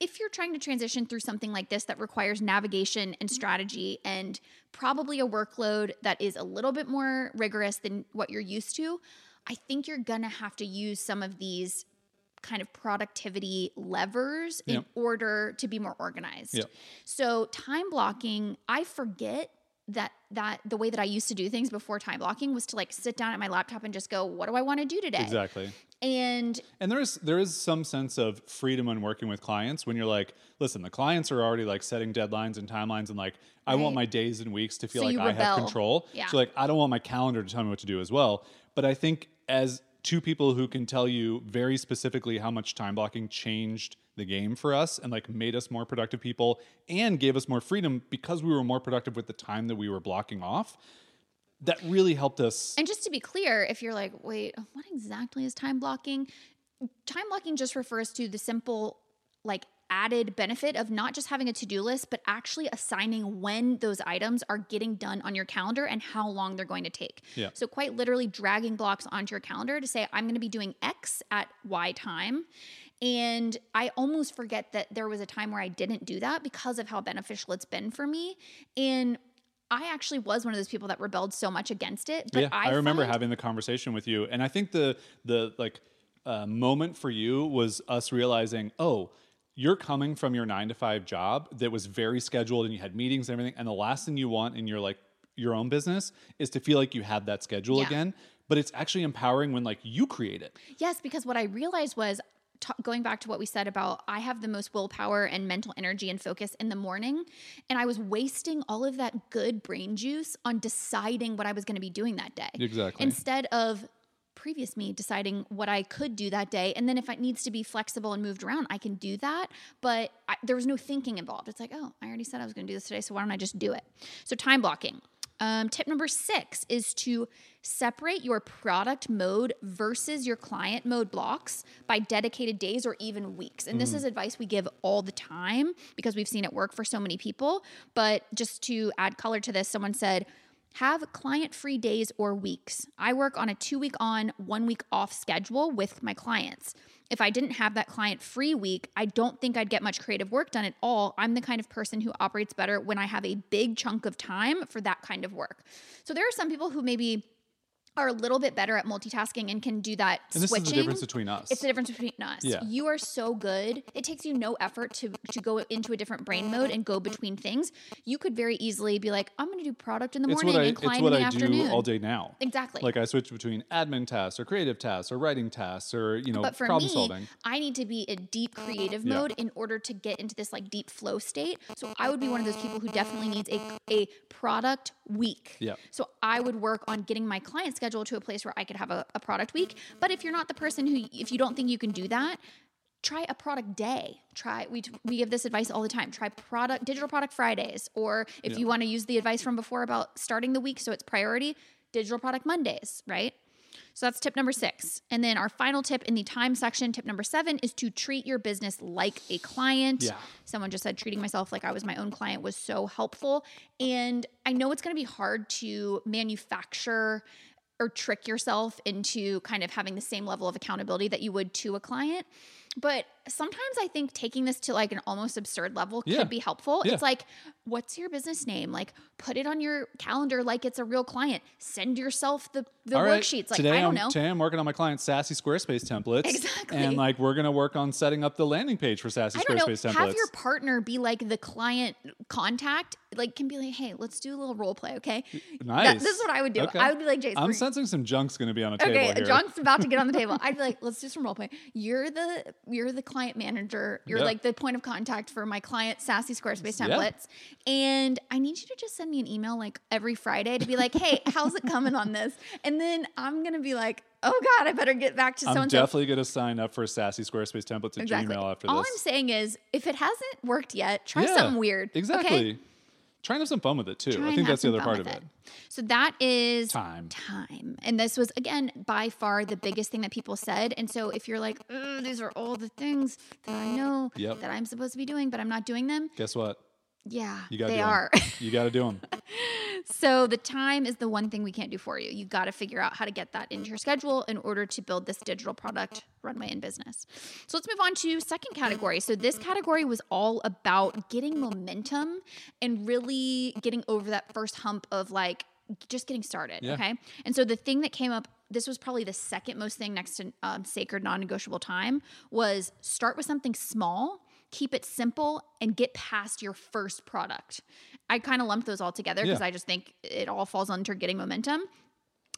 if you're trying to transition through something like this that requires navigation and strategy and probably a workload that is a little bit more rigorous than what you're used to. I think you're going to have to use some of these kind of productivity levers in Yep. order to be more organized. Yep. So time blocking, I forget that that the way that I used to do things before time blocking was to like sit down at my laptop and just go, what do I want to do today? Exactly. And And there is there is some sense of freedom when working with clients when you're like, listen, the clients are already like setting deadlines and timelines and like I want my days and weeks to feel So like I have control. Yeah. So like I don't want my calendar to tell me what to do as well. But I think as two people who can tell you very specifically how much time blocking changed the game for us and like made us more productive people and gave us more freedom because we were more productive with the time that we were blocking off. That really helped us. And just to be clear, if you're like, wait, what exactly is time blocking? Time blocking just refers to the simple like added benefit of not just having a to-do list but actually assigning when those items are getting done on your calendar and how long they're going to take. Yeah. so quite literally dragging blocks onto your calendar to say i'm going to be doing x at y time. And i almost forget that there was a time where i didn't do that because of how beneficial it's been for me. And i actually was one of those people that rebelled so much against it but yeah, I, remember find- having the conversation with you, and I think the the like uh, moment for you was us realizing, oh, you're coming from your nine to five job that was very scheduled, and you had meetings and everything, and the last thing you want in your like your own business is to feel like you have that schedule Yeah. again. But it's actually empowering when like you create it. Yes, because what I realized was t- going back to what we said about I have the most willpower and mental energy and focus in the morning. And I was wasting all of that good brain juice on deciding what I was going to be doing that day. Exactly. Instead of previous me deciding what I could do that day. And then if it needs to be flexible and moved around, I can do that. But I, there was no thinking involved. It's like, oh, I already said I was going to do this today. So why don't I just do it? So time blocking. Um, tip number six is to separate your product mode versus your client mode blocks by dedicated days or even weeks. And this is advice we give all the time because we've seen it work for so many people. But just to add color to this, someone said, have client free days or weeks. I work on a two week on, one week off schedule with my clients. If I didn't have that client free week, I don't think I'd get much creative work done at all. I'm the kind of person who operates better when I have a big chunk of time for that kind of work. So there are some people who maybe are a little bit better at multitasking and can do that And this switching. is the difference between us. It's the difference between us. Yeah. You are so good. It takes you no effort to to go into a different brain mode and go between things. You could very easily be like, I'm going to do product in the It's morning I and client in the I afternoon. do all day now. Exactly. Like I switch between admin tasks or creative tasks or writing tasks or you know But for problem me, solving. I need to be in deep creative Yeah. mode in order to get into this like deep flow state. So I would be one of those people who definitely needs a, a product week. Yeah. So I would work on getting my client schedule to a place where I could have a, a product week. But if you're not the person who, if you don't think you can do that, try a product day. Try we we give this advice all the time. Try product digital product Fridays, or if Yeah. you want to use the advice from before about starting the week so it's priority, digital product Mondays, right? So that's tip number six. And then our final tip in the time section, tip number seven, is to treat your business like a client. Yeah. Someone just said treating myself like I was my own client was so helpful. And I know it's going to be hard to manufacture or trick yourself into kind of having the same level of accountability that you would to a client. But sometimes I think taking this to like an almost absurd level Yeah. could be helpful. Yeah. It's like, what's your business name? Like, put it on your calendar like it's a real client. Send yourself the, the All right, worksheets. Like, today I don't I'm, know. Today I'm working on my client's sassy Squarespace templates. Exactly. And like we're gonna work on setting up the landing page for sassy I don't know. Squarespace templates. Have your partner be like the client contact. Like, can be like, hey, let's do a little role play, okay? nice. That- this is what I would do. Okay. I would be like, Jason. I'm sensing some junk's gonna be on a table Okay, junk's about to get on the table. I'd be like, let's do some role play. You're the you're the client manager. You're Yeah. like the point of contact for my client sassy Squarespace templates. And I need you to just send me an email like every Friday to be like, hey, how's it coming on this? And then I'm gonna be like, oh God, I better get back to so I'm definitely gonna sign up for sassy Squarespace templates at Exactly. Gmail after All this. I'm saying is, if it hasn't worked yet, try Yeah, something weird. Exactly. Okay? Try and have some fun with it too. Try I think that's the other part of with it. So that is Time. Time. And this was again by far the biggest thing that people said. And so if you're like, "Ugh, these are all the things that I know Yep. that I'm supposed to be doing, but I'm not doing them. Guess what? Yeah, You gotta they are. You gotta do them. so the time is the one thing we can't do for you. You got to figure out how to get that into your schedule in order to build this digital product runway in business. So let's move on to second category. So this category was all about getting momentum and really getting over that first hump of like just getting started. Yeah. Okay. And so the thing that came up this was probably the second most thing next to um, sacred non-negotiable time was start with something small keep it simple and get past your first product i kind of lumped those all together because Yeah. i just think it all falls under getting momentum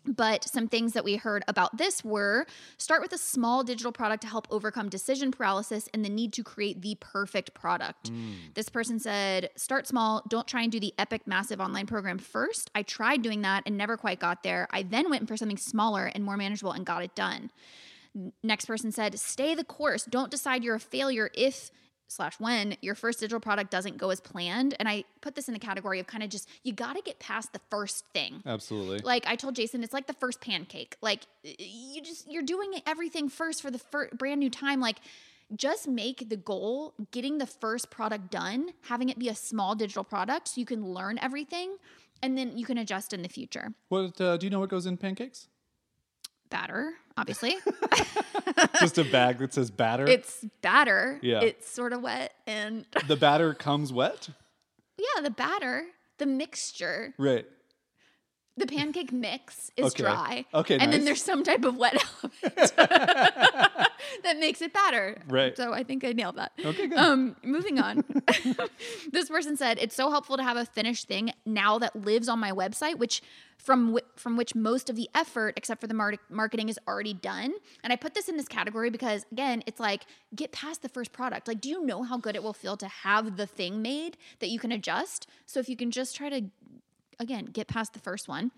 but some things that we heard about this were start with a small digital product to help overcome decision paralysis and the need to create the perfect product. Mm. This person said, start small, don't try and do the epic massive online program first. I tried doing that and never quite got there. I then went for something smaller and more manageable and got it done. Next person said, stay the course. Don't decide you're a failure if slash when your first digital product doesn't go as planned. And I put this in the category of kind of just you got to get past the first thing. Absolutely. Like I told Jason, it's like the first pancake. Like you just you're doing everything first for the fir- brand new time. Like just make the goal getting the first product done, having it be a small digital product so you can learn everything and then you can adjust in the future. What uh, do you know what goes in pancakes? Batter, obviously. Just a bag that says batter. it's batter. Yeah. It's sort of wet and the batter comes wet. yeah, the batter, the mixture, Right. the pancake mix is Okay. dry. Okay, And then there's some type of wet element that makes it better. Right. So I think I nailed that. Okay, good. Um, moving on. this person said it's so helpful to have a finished thing now that lives on my website, which from whi- from which most of the effort, except for the mar- marketing, is already done. And I put this in this category because again, it's like get past the first product. Like, do you know how good it will feel to have the thing made that you can adjust? So if you can just try to again get past the first one.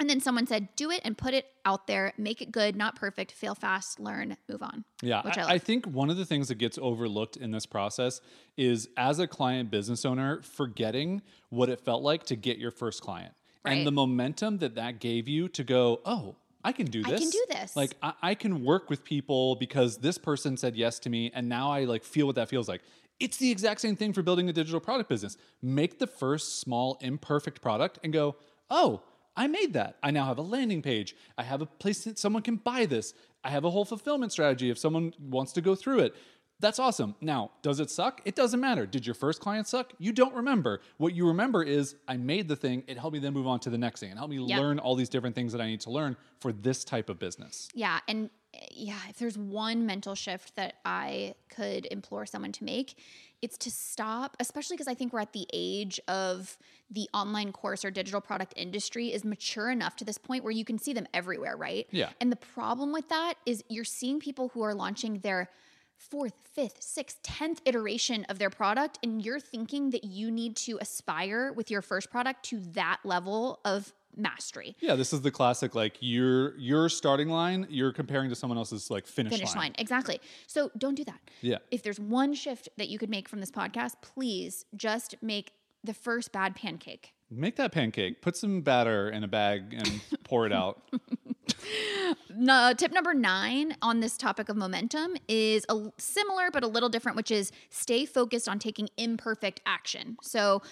And then someone said, do it and put it out there, make it good, not perfect, fail fast, learn, move on. Yeah, Which I I, like. I think one of the things that gets overlooked in this process is as a client business owner, forgetting what it felt like to get your first client Right. and the momentum that that gave you to go, oh, I can do this. I can do this. Like I, I can work with people because this person said yes to me, and now I like feel what that feels like. It's the exact same thing for building a digital product business. Make the first small imperfect product and go, oh. I made that. I now have a landing page. I have a place that someone can buy this. I have a whole fulfillment strategy if someone wants to go through it. That's awesome. Now, does it suck? It doesn't matter. Did your first client suck? You don't remember. What you remember is I made the thing. It helped me then move on to the next thing and help me Yep. learn all these different things that I need to learn for this type of business. Yeah. And yeah, if there's one mental shift that I could implore someone to make, it's to stop, especially because I think we're at the age of the online course or digital product industry is mature enough to this point where you can see them everywhere, right? Yeah. And the problem with that is you're seeing people who are launching their fourth, fifth, sixth, tenth iteration of their product, and you're thinking that you need to aspire with your first product to that level of mastery. Yeah, this is the classic like your your starting line, you're comparing to someone else's like finish, finish line. Exactly. So don't do that. Yeah. If there's one shift that you could make from this podcast, please just make the first bad pancake. Make that pancake. Put some batter in a bag and pour it out. No, tip number nine on this topic of momentum is a similar but a little different, which is stay focused on taking imperfect action. So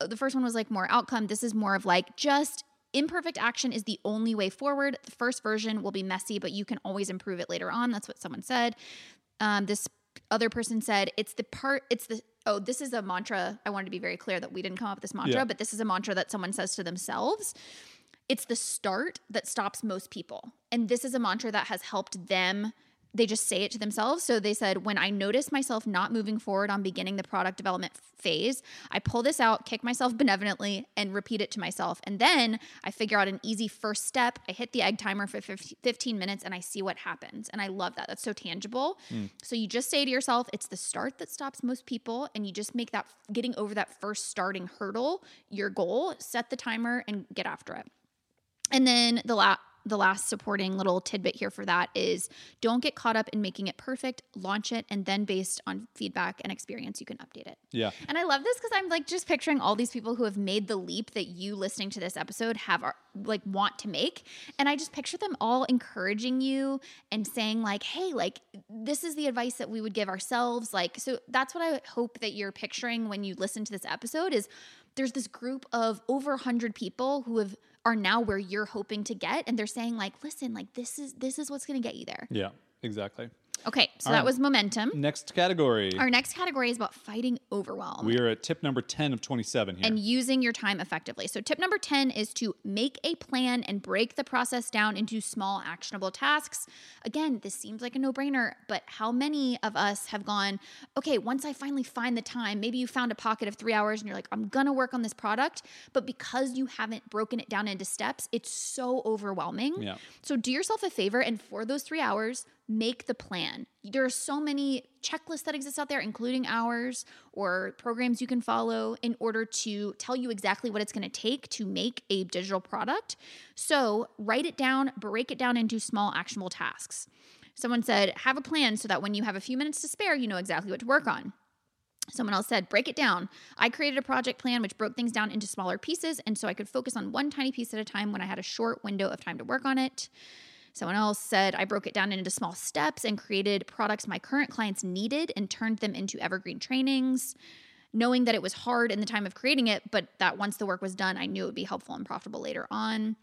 uh, the first one was like more outcome. This is more of like just imperfect action is the only way forward. The first version will be messy, but you can always improve it later on. That's what someone said. Um, this other person said it's the part, it's the Oh, this is a mantra. I wanted to be very clear that we didn't come up with this mantra, Yeah. but this is a mantra that someone says to themselves it's the start that stops most people. And this is a mantra that has helped them. They just say it to themselves. So they said, when I notice myself not moving forward on beginning the product development phase, I pull this out, kick myself benevolently, and repeat it to myself. And then I figure out an easy first step. I hit the egg timer for 15 minutes and I see what happens. And I love that. That's so tangible. Hmm. So you just say to yourself, it's the start that stops most people. And you just make that getting over that first starting hurdle your goal, set the timer, and get after it. And then the la- the last supporting little tidbit here for that is don't get caught up in making it perfect, launch it, and then based on feedback and experience, you can update it. Yeah. And I love this because I'm like just picturing all these people who have made the leap that you listening to this episode have are, like want to make. And I just picture them all encouraging you and saying, like, hey, like, this is the advice that we would give ourselves. Like, so that's what I hope that you're picturing when you listen to this episode is there's this group of over 100 people who have are now where you're hoping to get and they're saying like listen like this is this is what's going to get you there Yeah, exactly. Okay so All that right. was momentum Next category. our next category is about fighting overwhelm we are at tip number 10 of 27 here. and using your time effectively. So, tip number 10 is to make a plan and break the process down into small, actionable tasks. Again, this seems like a no brainer, but how many of us have gone, okay, once I finally find the time, maybe you found a pocket of three hours and you're like, I'm gonna work on this product, but because you haven't broken it down into steps, it's so overwhelming. Yeah. So, do yourself a favor and for those three hours, make the plan. There are so many checklists that exist out there, including ours or programs you can follow in order to tell you exactly what it's going to take to make a digital product. So, write it down, break it down into small, actionable tasks. Someone said, have a plan so that when you have a few minutes to spare, you know exactly what to work on. Someone else said, break it down. I created a project plan which broke things down into smaller pieces, and so I could focus on one tiny piece at a time when I had a short window of time to work on it. Someone else said, I broke it down into small steps and created products my current clients needed and turned them into evergreen trainings, knowing that it was hard in the time of creating it, but that once the work was done, I knew it would be helpful and profitable later on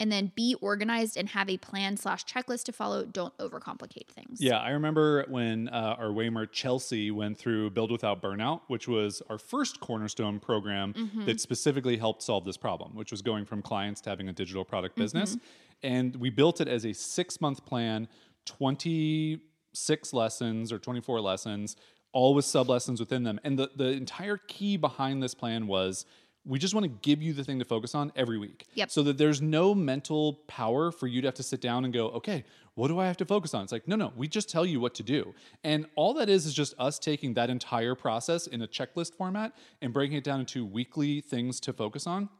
and then be organized and have a plan slash checklist to follow. Don't overcomplicate things. Yeah, I remember when uh, our Waymer Chelsea went through Build Without Burnout, which was our first cornerstone program mm-hmm. that specifically helped solve this problem, which was going from clients to having a digital product business. Mm-hmm. And we built it as a six month plan, 26 lessons or 24 lessons, all with sub lessons within them. And the, the entire key behind this plan was we just want to give you the thing to focus on every week. Yep. So that there's no mental power for you to have to sit down and go, okay, what do I have to focus on? It's like, no, no, we just tell you what to do. And all that is is just us taking that entire process in a checklist format and breaking it down into weekly things to focus on.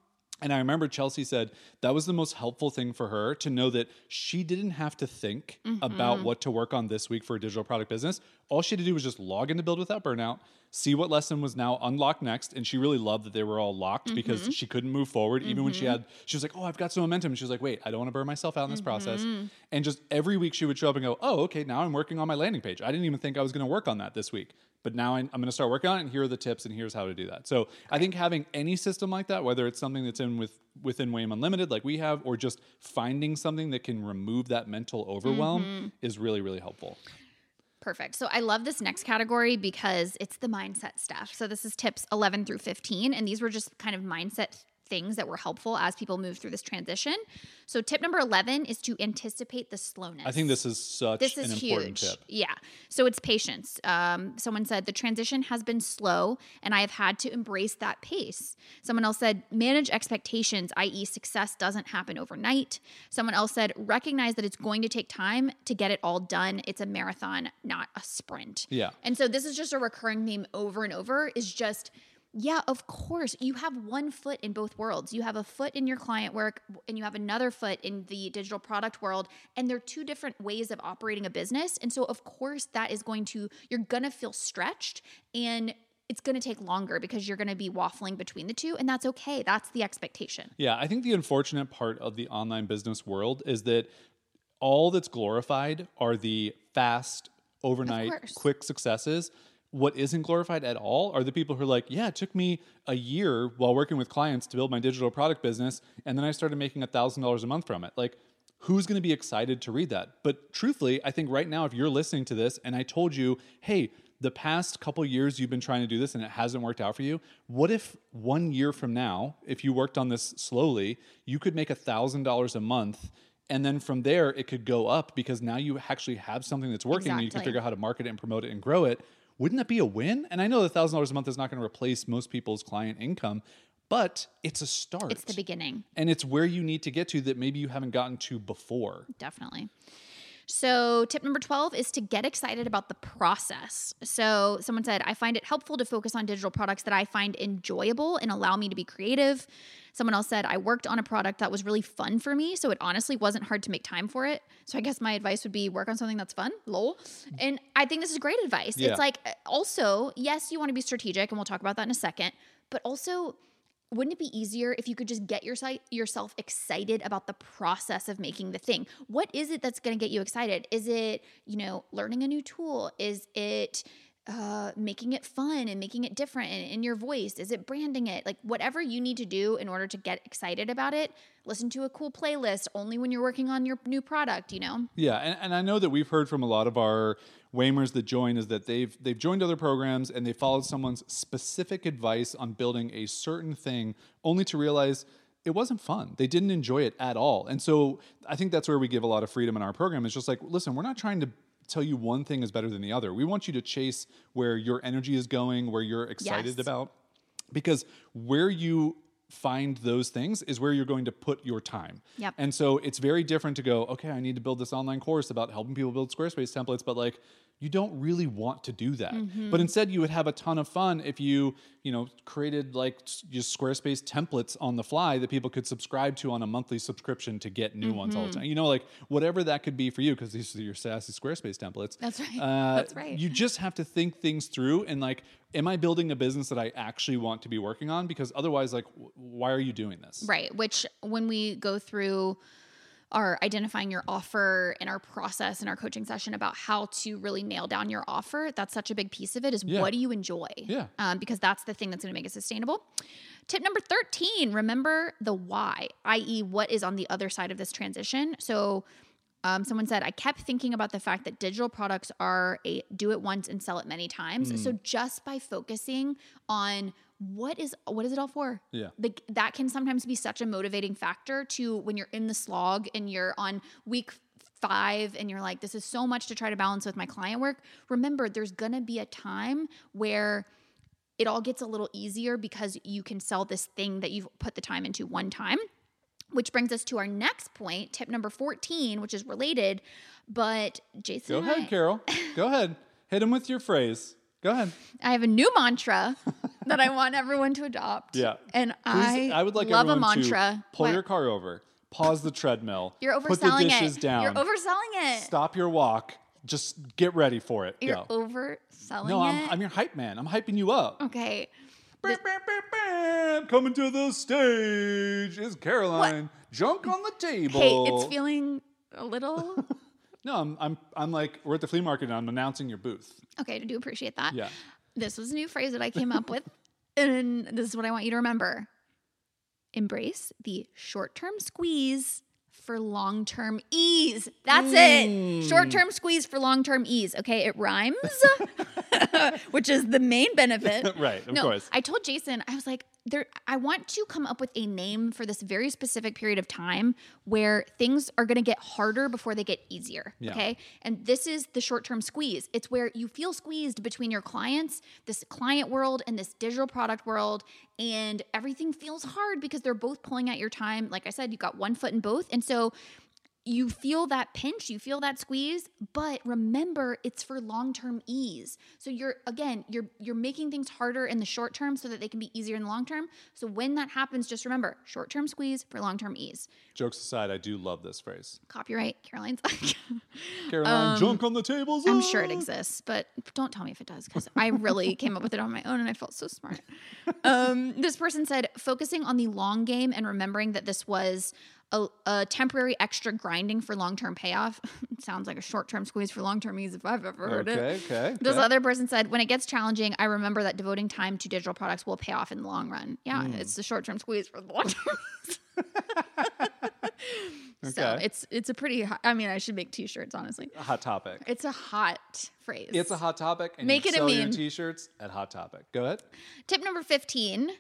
And I remember Chelsea said that was the most helpful thing for her to know that she didn't have to think mm-hmm. about what to work on this week for a digital product business. All she had to do was just log into Build Without Burnout, see what lesson was now unlocked next. And she really loved that they were all locked mm-hmm. because she couldn't move forward. Even mm-hmm. when she mm-hmm. had, she was like, oh, I've got some momentum. And she was like, wait, I don't want to burn myself out in this process. Mm-hmm. And just every week she would show up and go, oh, okay, now I'm working on my landing page. I didn't even think I was going to work on that this week but now I'm, going to start working on it and here are the tips and here's how to do that so i think having any system like that whether it's something that's in with within WAIM Unlimited like we have or just finding something that can remove that mental overwhelm mm-hmm. is really really helpful Perfect. So I love this next category because it's the mindset stuff. So this is tips 11 through 15 and these were just kind of mindset things that were helpful as people move through this transition. So tip number 11 is to anticipate the slowness. I think this is such this is an important huge. tip. Yeah. So it's patience. Um, someone said the transition has been slow and I have had to embrace that pace. Someone else said manage expectations, i.e. success doesn't happen overnight. Someone else said recognize that it's going to take time to get it all done. It's a marathon, not a sprint. Yeah. And so this is just a recurring theme over and over is just yeah, of course. You have one foot in both worlds. You have a foot in your client work and you have another foot in the digital product world. And they're two different ways of operating a business. And so, of course, that is going to, you're going to feel stretched and it's going to take longer because you're going to be waffling between the two. And that's okay. That's the expectation. Yeah. I think the unfortunate part of the online business world is that all that's glorified are the fast, overnight, quick successes what isn't glorified at all are the people who are like, yeah, it took me a year while working with clients to build my digital product business, and then I started making $1,000 a month from it. Like, who's going to be excited to read that? But truthfully, I think right now, if you're listening to this and I told you, hey, the past couple years you've been trying to do this and it hasn't worked out for you, what if one year from now, if you worked on this slowly, you could make $1,000 a month? and then from there it could go up because now you actually have something that's working exactly. and you can figure out how to market it and promote it and grow it wouldn't that be a win? And I know the thousand dollars a month is not going to replace most people's client income, but it's a start. It's the beginning. And it's where you need to get to that maybe you haven't gotten to before. Definitely. So, tip number 12 is to get excited about the process. So, someone said, I find it helpful to focus on digital products that I find enjoyable and allow me to be creative. Someone else said, I worked on a product that was really fun for me. So, it honestly wasn't hard to make time for it. So, I guess my advice would be work on something that's fun, lol. And I think this is great advice. Yeah. It's like, uh, also, yes, you want to be strategic, and we'll talk about that in a second, but also, wouldn't it be easier if you could just get your yourself excited about the process of making the thing? What is it that's going to get you excited? Is it, you know, learning a new tool? Is it uh, making it fun and making it different in, in your voice? Is it branding it? Like whatever you need to do in order to get excited about it, listen to a cool playlist only when you're working on your new product, you know? Yeah. And, and I know that we've heard from a lot of our Waymers that join is that they've they've joined other programs and they followed someone's specific advice on building a certain thing only to realize it wasn't fun. They didn't enjoy it at all. And so I think that's where we give a lot of freedom in our program. It's just like, listen, we're not trying to tell you one thing is better than the other. We want you to chase where your energy is going, where you're excited yes. about. Because where you find those things is where you're going to put your time. Yep. And so it's very different to go, okay, I need to build this online course about helping people build Squarespace templates, but like you don't really want to do that. Mm-hmm. But instead you would have a ton of fun if you, you know, created like just Squarespace templates on the fly that people could subscribe to on a monthly subscription to get new mm-hmm. ones all the mm-hmm. time. You know, like whatever that could be for you because these are your sassy Squarespace templates. That's right. Uh, That's right. You just have to think things through and like am I building a business that I actually want to be working on because otherwise like why are you doing this? Right, which when we go through are identifying your offer in our process in our coaching session about how to really nail down your offer. That's such a big piece of it is Yeah. what do you enjoy? Yeah. Um, because that's the thing that's going to make it sustainable. Tip number 13, remember the why, i.e., what is on the other side of this transition. So, um, someone said, I kept thinking about the fact that digital products are a do it once and sell it many times. Mm. So, just by focusing on what is what is it all for? Yeah. Like that can sometimes be such a motivating factor to when you're in the slog and you're on week five and you're like, this is so much to try to balance with my client work. Remember, there's gonna be a time where it all gets a little easier because you can sell this thing that you've put the time into one time. Which brings us to our next point, tip number 14, which is related. But Jason, Go and I- ahead, Carol. Go ahead. Hit him with your phrase. Go ahead. I have a new mantra that I want everyone to adopt. Yeah. And Please, I, would like love a everyone mantra. to pull What? your car over, pause the treadmill, You're put the overselling dishes it. down, You're overselling it. stop your walk, just get ready for it. You're Go. overselling No. I'm, I'm your hype man. I'm hyping you up. okay. Bam, bam, bam, bam. Coming to the stage is Caroline. Junk on the table. Hey, it's feeling a little. No, I'm, I'm, I'm like, we're at the flea market and I'm announcing your booth. okay, I do appreciate that. Yeah. This was a new phrase that I came up with. And this is what I want you to remember embrace the short term squeeze for long term ease. That's Mm. it. Short term squeeze for long term ease. Okay, it rhymes, which is the main benefit. Right, of no, course. I told Jason, I was like, there I want to come up with a name for this very specific period of time where things are gonna get harder before they get easier. Yeah. Okay. And this is the short term squeeze. It's where you feel squeezed between your clients, this client world, and this digital product world. And everything feels hard because they're both pulling at your time. Like I said, you've got one foot in both. And so you feel that pinch, you feel that squeeze, but remember it's for long-term ease. So you're again, you're you're making things harder in the short term so that they can be easier in the long term. So when that happens, just remember, short-term squeeze for long-term ease. Jokes aside, I do love this phrase. Copyright Caroline's Caroline, junk on the tables. Um, I'm sure it exists, but don't tell me if it does because I really came up with it on my own and I felt so smart. Um, this person said focusing on the long game and remembering that this was a, a temporary extra grinding for long term payoff. Sounds like a short term squeeze for long term ease if I've ever heard Okay, it. okay. This okay. other person said, when it gets challenging, I remember that devoting time to digital products will pay off in the long run. Yeah, Hmm. it's the short term squeeze for the long term. So Okay. it's it's a pretty. Hot, I mean, I should make t-shirts. Honestly, a hot topic. it's a hot phrase. It's a hot topic. And Make it a meme. t-shirts at Hot Topic. Go ahead. Tip number 15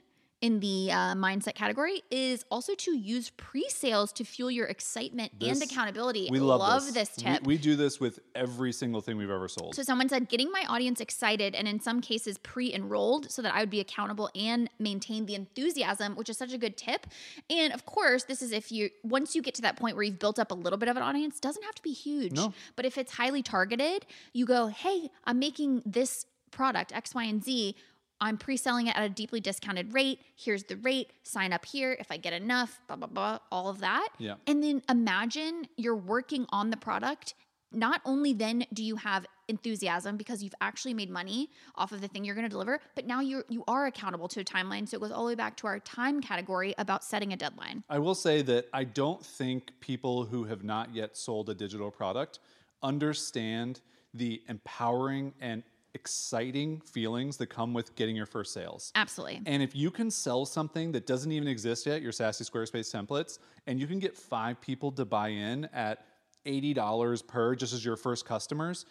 in the uh, mindset category is also to use pre-sales to fuel your excitement and accountability. We love, this, We- tip. We, do this with every single thing we've ever sold. so someone said getting my audience excited and in some cases pre-enrolled so that I would be accountable and maintain the enthusiasm, which is such a good tip. And of course, this is if you once you get to that point where you've built up a little bit of an audience, doesn't have to be huge. No. But if it's highly targeted, you go, "Hey, I'm making this product X, Y, and Z. I'm pre-selling it at a deeply discounted rate. Here's the rate. Sign up here if I get enough, blah blah blah, all of that. Yeah. And then imagine you're working on the product. Not only then do you have enthusiasm because you've actually made money off of the thing you're going to deliver, but now you you are accountable to a timeline. So it goes all the way back to our time category about setting a deadline. I will say that I don't think people who have not yet sold a digital product understand the empowering and exciting feelings that come with getting your first sales. Absolutely. And if you can sell something that doesn't even exist yet, your Sassy Squarespace templates, and you can get five people to buy in at $80 per just as your first customers,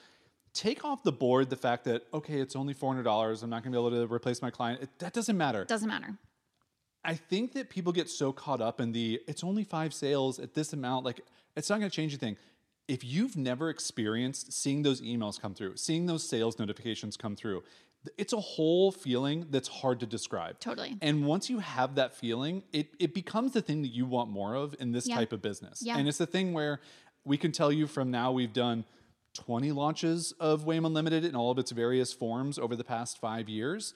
take off the board the fact that, okay, it's only $400. I'm not going to be able to replace my client. It, that doesn't matter. Doesn't matter. I think that people get so caught up in the it's only five sales at this amount, like it's not going to change anything. If you've never experienced seeing those emails come through, seeing those sales notifications come through, it's a whole feeling that's hard to describe. Totally. And once you have that feeling, it, it becomes the thing that you want more of in this Yeah. type of business. Yeah. And it's the thing where we can tell you from now we've done 20 launches of WAIM Unlimited in all of its various forms over the past five years.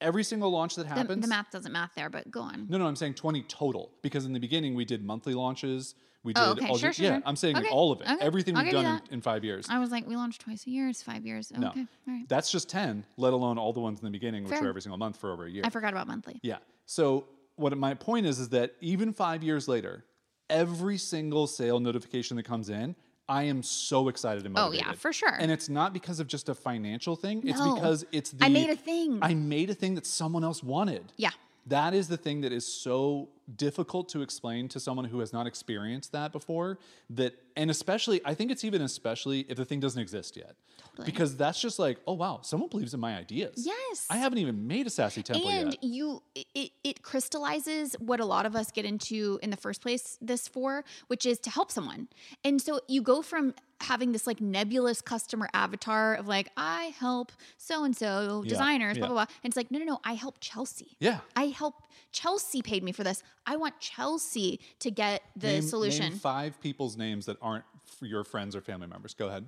Every single launch that The, happens. the math doesn't math there, but go on. No, no, I'm saying 20 total because in the beginning we did monthly launches. We oh, did Oh, okay. all Sure, sure, yeah, sure. I'm saying Okay, all of it. okay. Everything I'll we've done in, in 5 years. I was like, we launched twice a year. It's five years. no. Okay. All right. That's just 10, let alone all the ones in the beginning which Fair. were every single month for over a year. I forgot about monthly. Yeah. So what my point is is that even 5 years later, every single sale notification that comes in, I am so excited and Oh, yeah, for sure. And it's not because of just a financial thing. It's No. because it's the I made a thing. I made a thing that someone else wanted. Yeah. That is the thing that is so difficult to explain to someone who has not experienced that before. That and especially I think it's even especially if the thing doesn't exist yet. Because that's just like, oh wow, someone believes in my ideas. Yes. I haven't even made a sassy template and yet. you it, it crystallizes what a lot of us get into in the first place this for which is to help someone and so you go from having this like nebulous customer avatar of like i help so and so Yeah, designers yeah. blah blah blah and it's like no no no i help chelsea Yeah. i help chelsea paid me for this i want chelsea to get the Name- solution Name five people's names that aren't your friends or family members. Go ahead.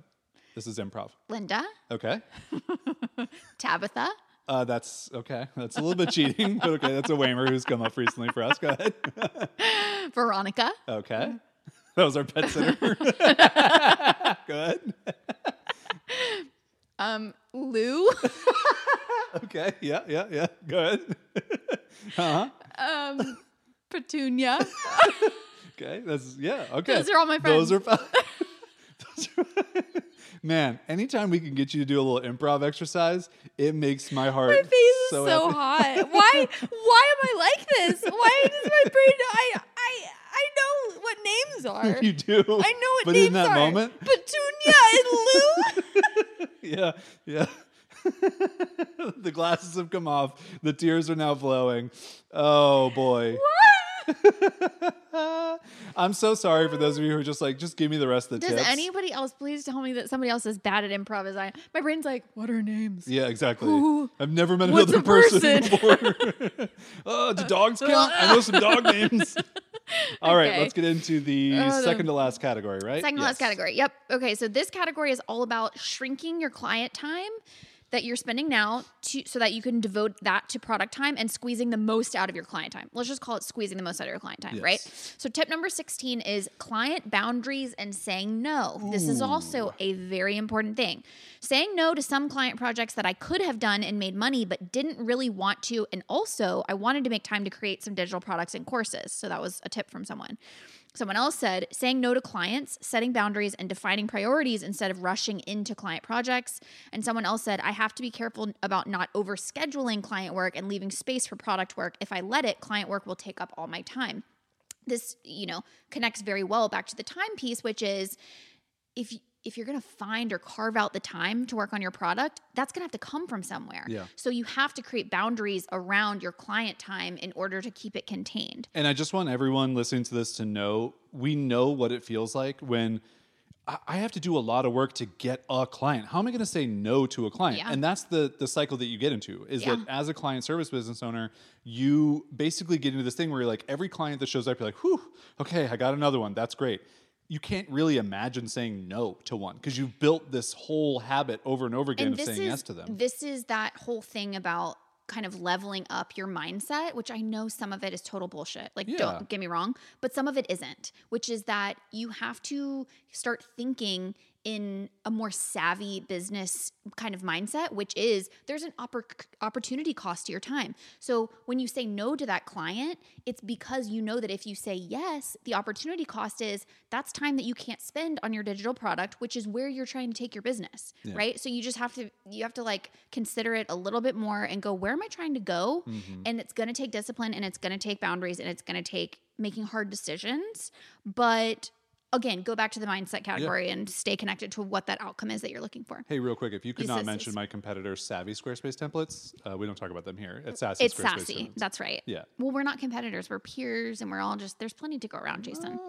This is improv. linda Okay. tabitha Uh, that's okay. That's a little bit cheating, but okay. That's a Waymer who's come up recently for us. Go ahead. veronica Okay. That was our pet sitter. Go ahead. um lou Okay. Yeah. Yeah. Yeah. Go ahead. uh-huh. um petunia Okay. That's yeah. Okay. Those are all my Those friends. are. fi- Those are Man, anytime we can get you to do a little improv exercise, it makes my heart. My face is so hot. Why? Why am I like this? Why does my brain? I I I know what names are. You do. I know what But names in that are. moment, Petunia and Lou. yeah, yeah. the glasses have come off. The tears are now flowing. Oh boy. I'm so sorry for those of you who are just like, just give me the rest of the Does tips. anybody else please tell me that somebody else is bad at improv as I am? My brain's like, what are names? yeah, exactly. Who- I've never met what's another a person, person? before. oh, do dogs count? I know some dog names. All right, Okay. let's get into the oh, the- second to last category, right? Second to last category. Yep. Okay. So this category is all about shrinking your client time that you're spending now to so that you can devote that to product time and squeezing the most out of your client time. Let's just call it squeezing the most out of your client time, right? So tip number 16 is client boundaries and saying no. This is also a very important thing. Saying no to some client projects that I could have done and made money but didn't really want to and also I wanted to make time to create some digital products and courses. So that was a tip from someone. Someone else said saying no to clients, setting boundaries, and defining priorities instead of rushing into client projects. And someone else said, I have to be careful about not overscheduling client work and leaving space for product work. If I let it, client work will take up all my time. This, you know, connects very well back to the time piece, which is if if you're going to find or carve out the time to work on your product, that's going to have to come from somewhere. Yeah. So you have to create boundaries around your client time in order to keep it contained. And I just want everyone listening to this to know we know what it feels like when I have to do a lot of work to get a client. How am I going to say no to a client? Yeah. And that's the the cycle that you get into is that as a client service business owner, you basically get into this thing where you're like every client that shows up, you're like, whew, okay, I got another one. That's great. You can't really imagine saying no to one because you've built this whole habit over and over again and of saying is yes to them. this is that whole thing about kind of leveling up your mindset which i know some of it is total bullshit like Yeah. don't get me wrong but some of it isn't which is that you have to start thinking in a more savvy business kind of mindset which is there's an oppor- opportunity cost to your time so when you say no to that client it's because you know that if you say yes the opportunity cost is that's time that you can't spend on your digital product which is where you're trying to take your business Yeah. right so you just have to you have to like consider it a little bit more and go where am i trying to go Mm-hmm. and it's going to take discipline and it's going to take boundaries and it's going to take making hard decisions but again go back to the mindset category and stay connected to what that outcome is that you're looking for. Hey, real quick, if you could Use not this mention my competitor Savvy Squarespace templates, uh, we don't talk about them here. It's Sassy it's Squarespace sassy. templates. that's right. Yeah. well we're not competitors. We're peers and we're all just there's plenty to go around jason.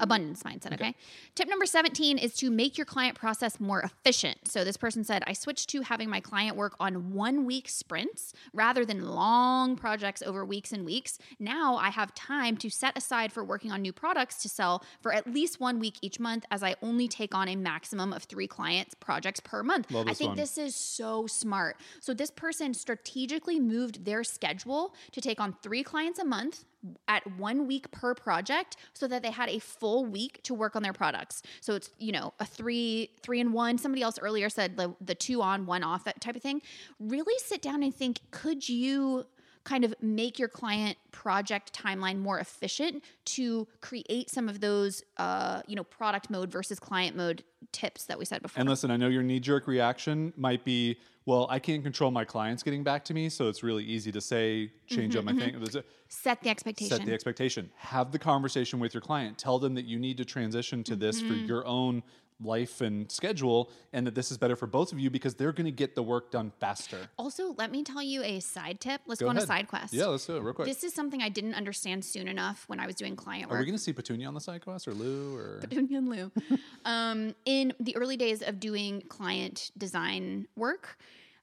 Abundance mindset okay. tip number 17 is to make your client process more efficient. So this person said i switched to having my client work on one week sprints rather than long projects over weeks and weeks. Now i have time to set aside for working on new products to sell for at least one week each month as i only take on a maximum of three clients projects per month. I think one. this is so smart. So this person strategically moved their schedule to take on three clients a month at one week per project so that they had a full week to work on their products. So it's you know a three three and one. Somebody else earlier said the, the two on one off that type of thing. Really sit down and think could you kind of make your client project timeline more efficient to create some of those, uh, you know, product mode versus client mode tips that we said before. And listen, I know your knee jerk reaction might be, well, I can't control my clients getting back to me, so it's really easy to say, change mm-hmm, up my thing. Mm-hmm. There's a- Set the expectation. Set the expectation. Have the conversation with your client. Tell them that you need to transition to this for mm-hmm. your own life and schedule, and that this is better for both of you because they're going to get the work done faster. also, let me tell you a side tip. Let's go, Go on a side quest. Yeah, let's do it real quick. This is something I didn't understand soon enough when I was doing client work. Are we going to see Petunia on the side quest or Lou or? Petunia and Lou. um, in the early days of doing client design work,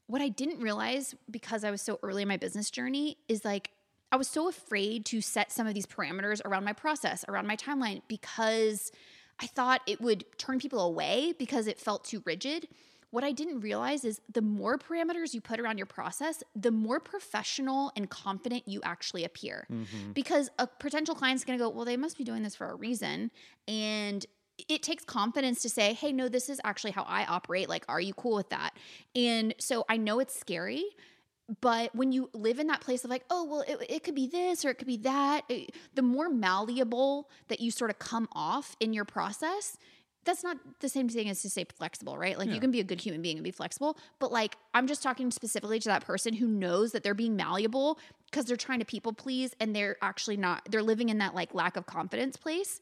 what I didn't realize because I was so early in my business journey is like I was so afraid to set some of these parameters around my process, around my timeline, because I thought it would turn people away because it felt too rigid. What I didn't realize is the more parameters you put around your process, the more professional and confident you actually appear. Mm-hmm. Because a potential client's gonna go, Well, they must be doing this for a reason. And it takes confidence to say, Hey, no, this is actually how I operate. Like, are you cool with that? And so I know it's scary. But when you live in that place of like, oh, well, it, it could be this or it could be that, it- the more malleable that you sort of come off in your process, that's not the same thing as to say flexible, right? Like you can be a good human being and be flexible, but like I'm just talking specifically to that person who knows that they're being malleable because they're trying to people please and they're actually not, they're living in that like lack of confidence place.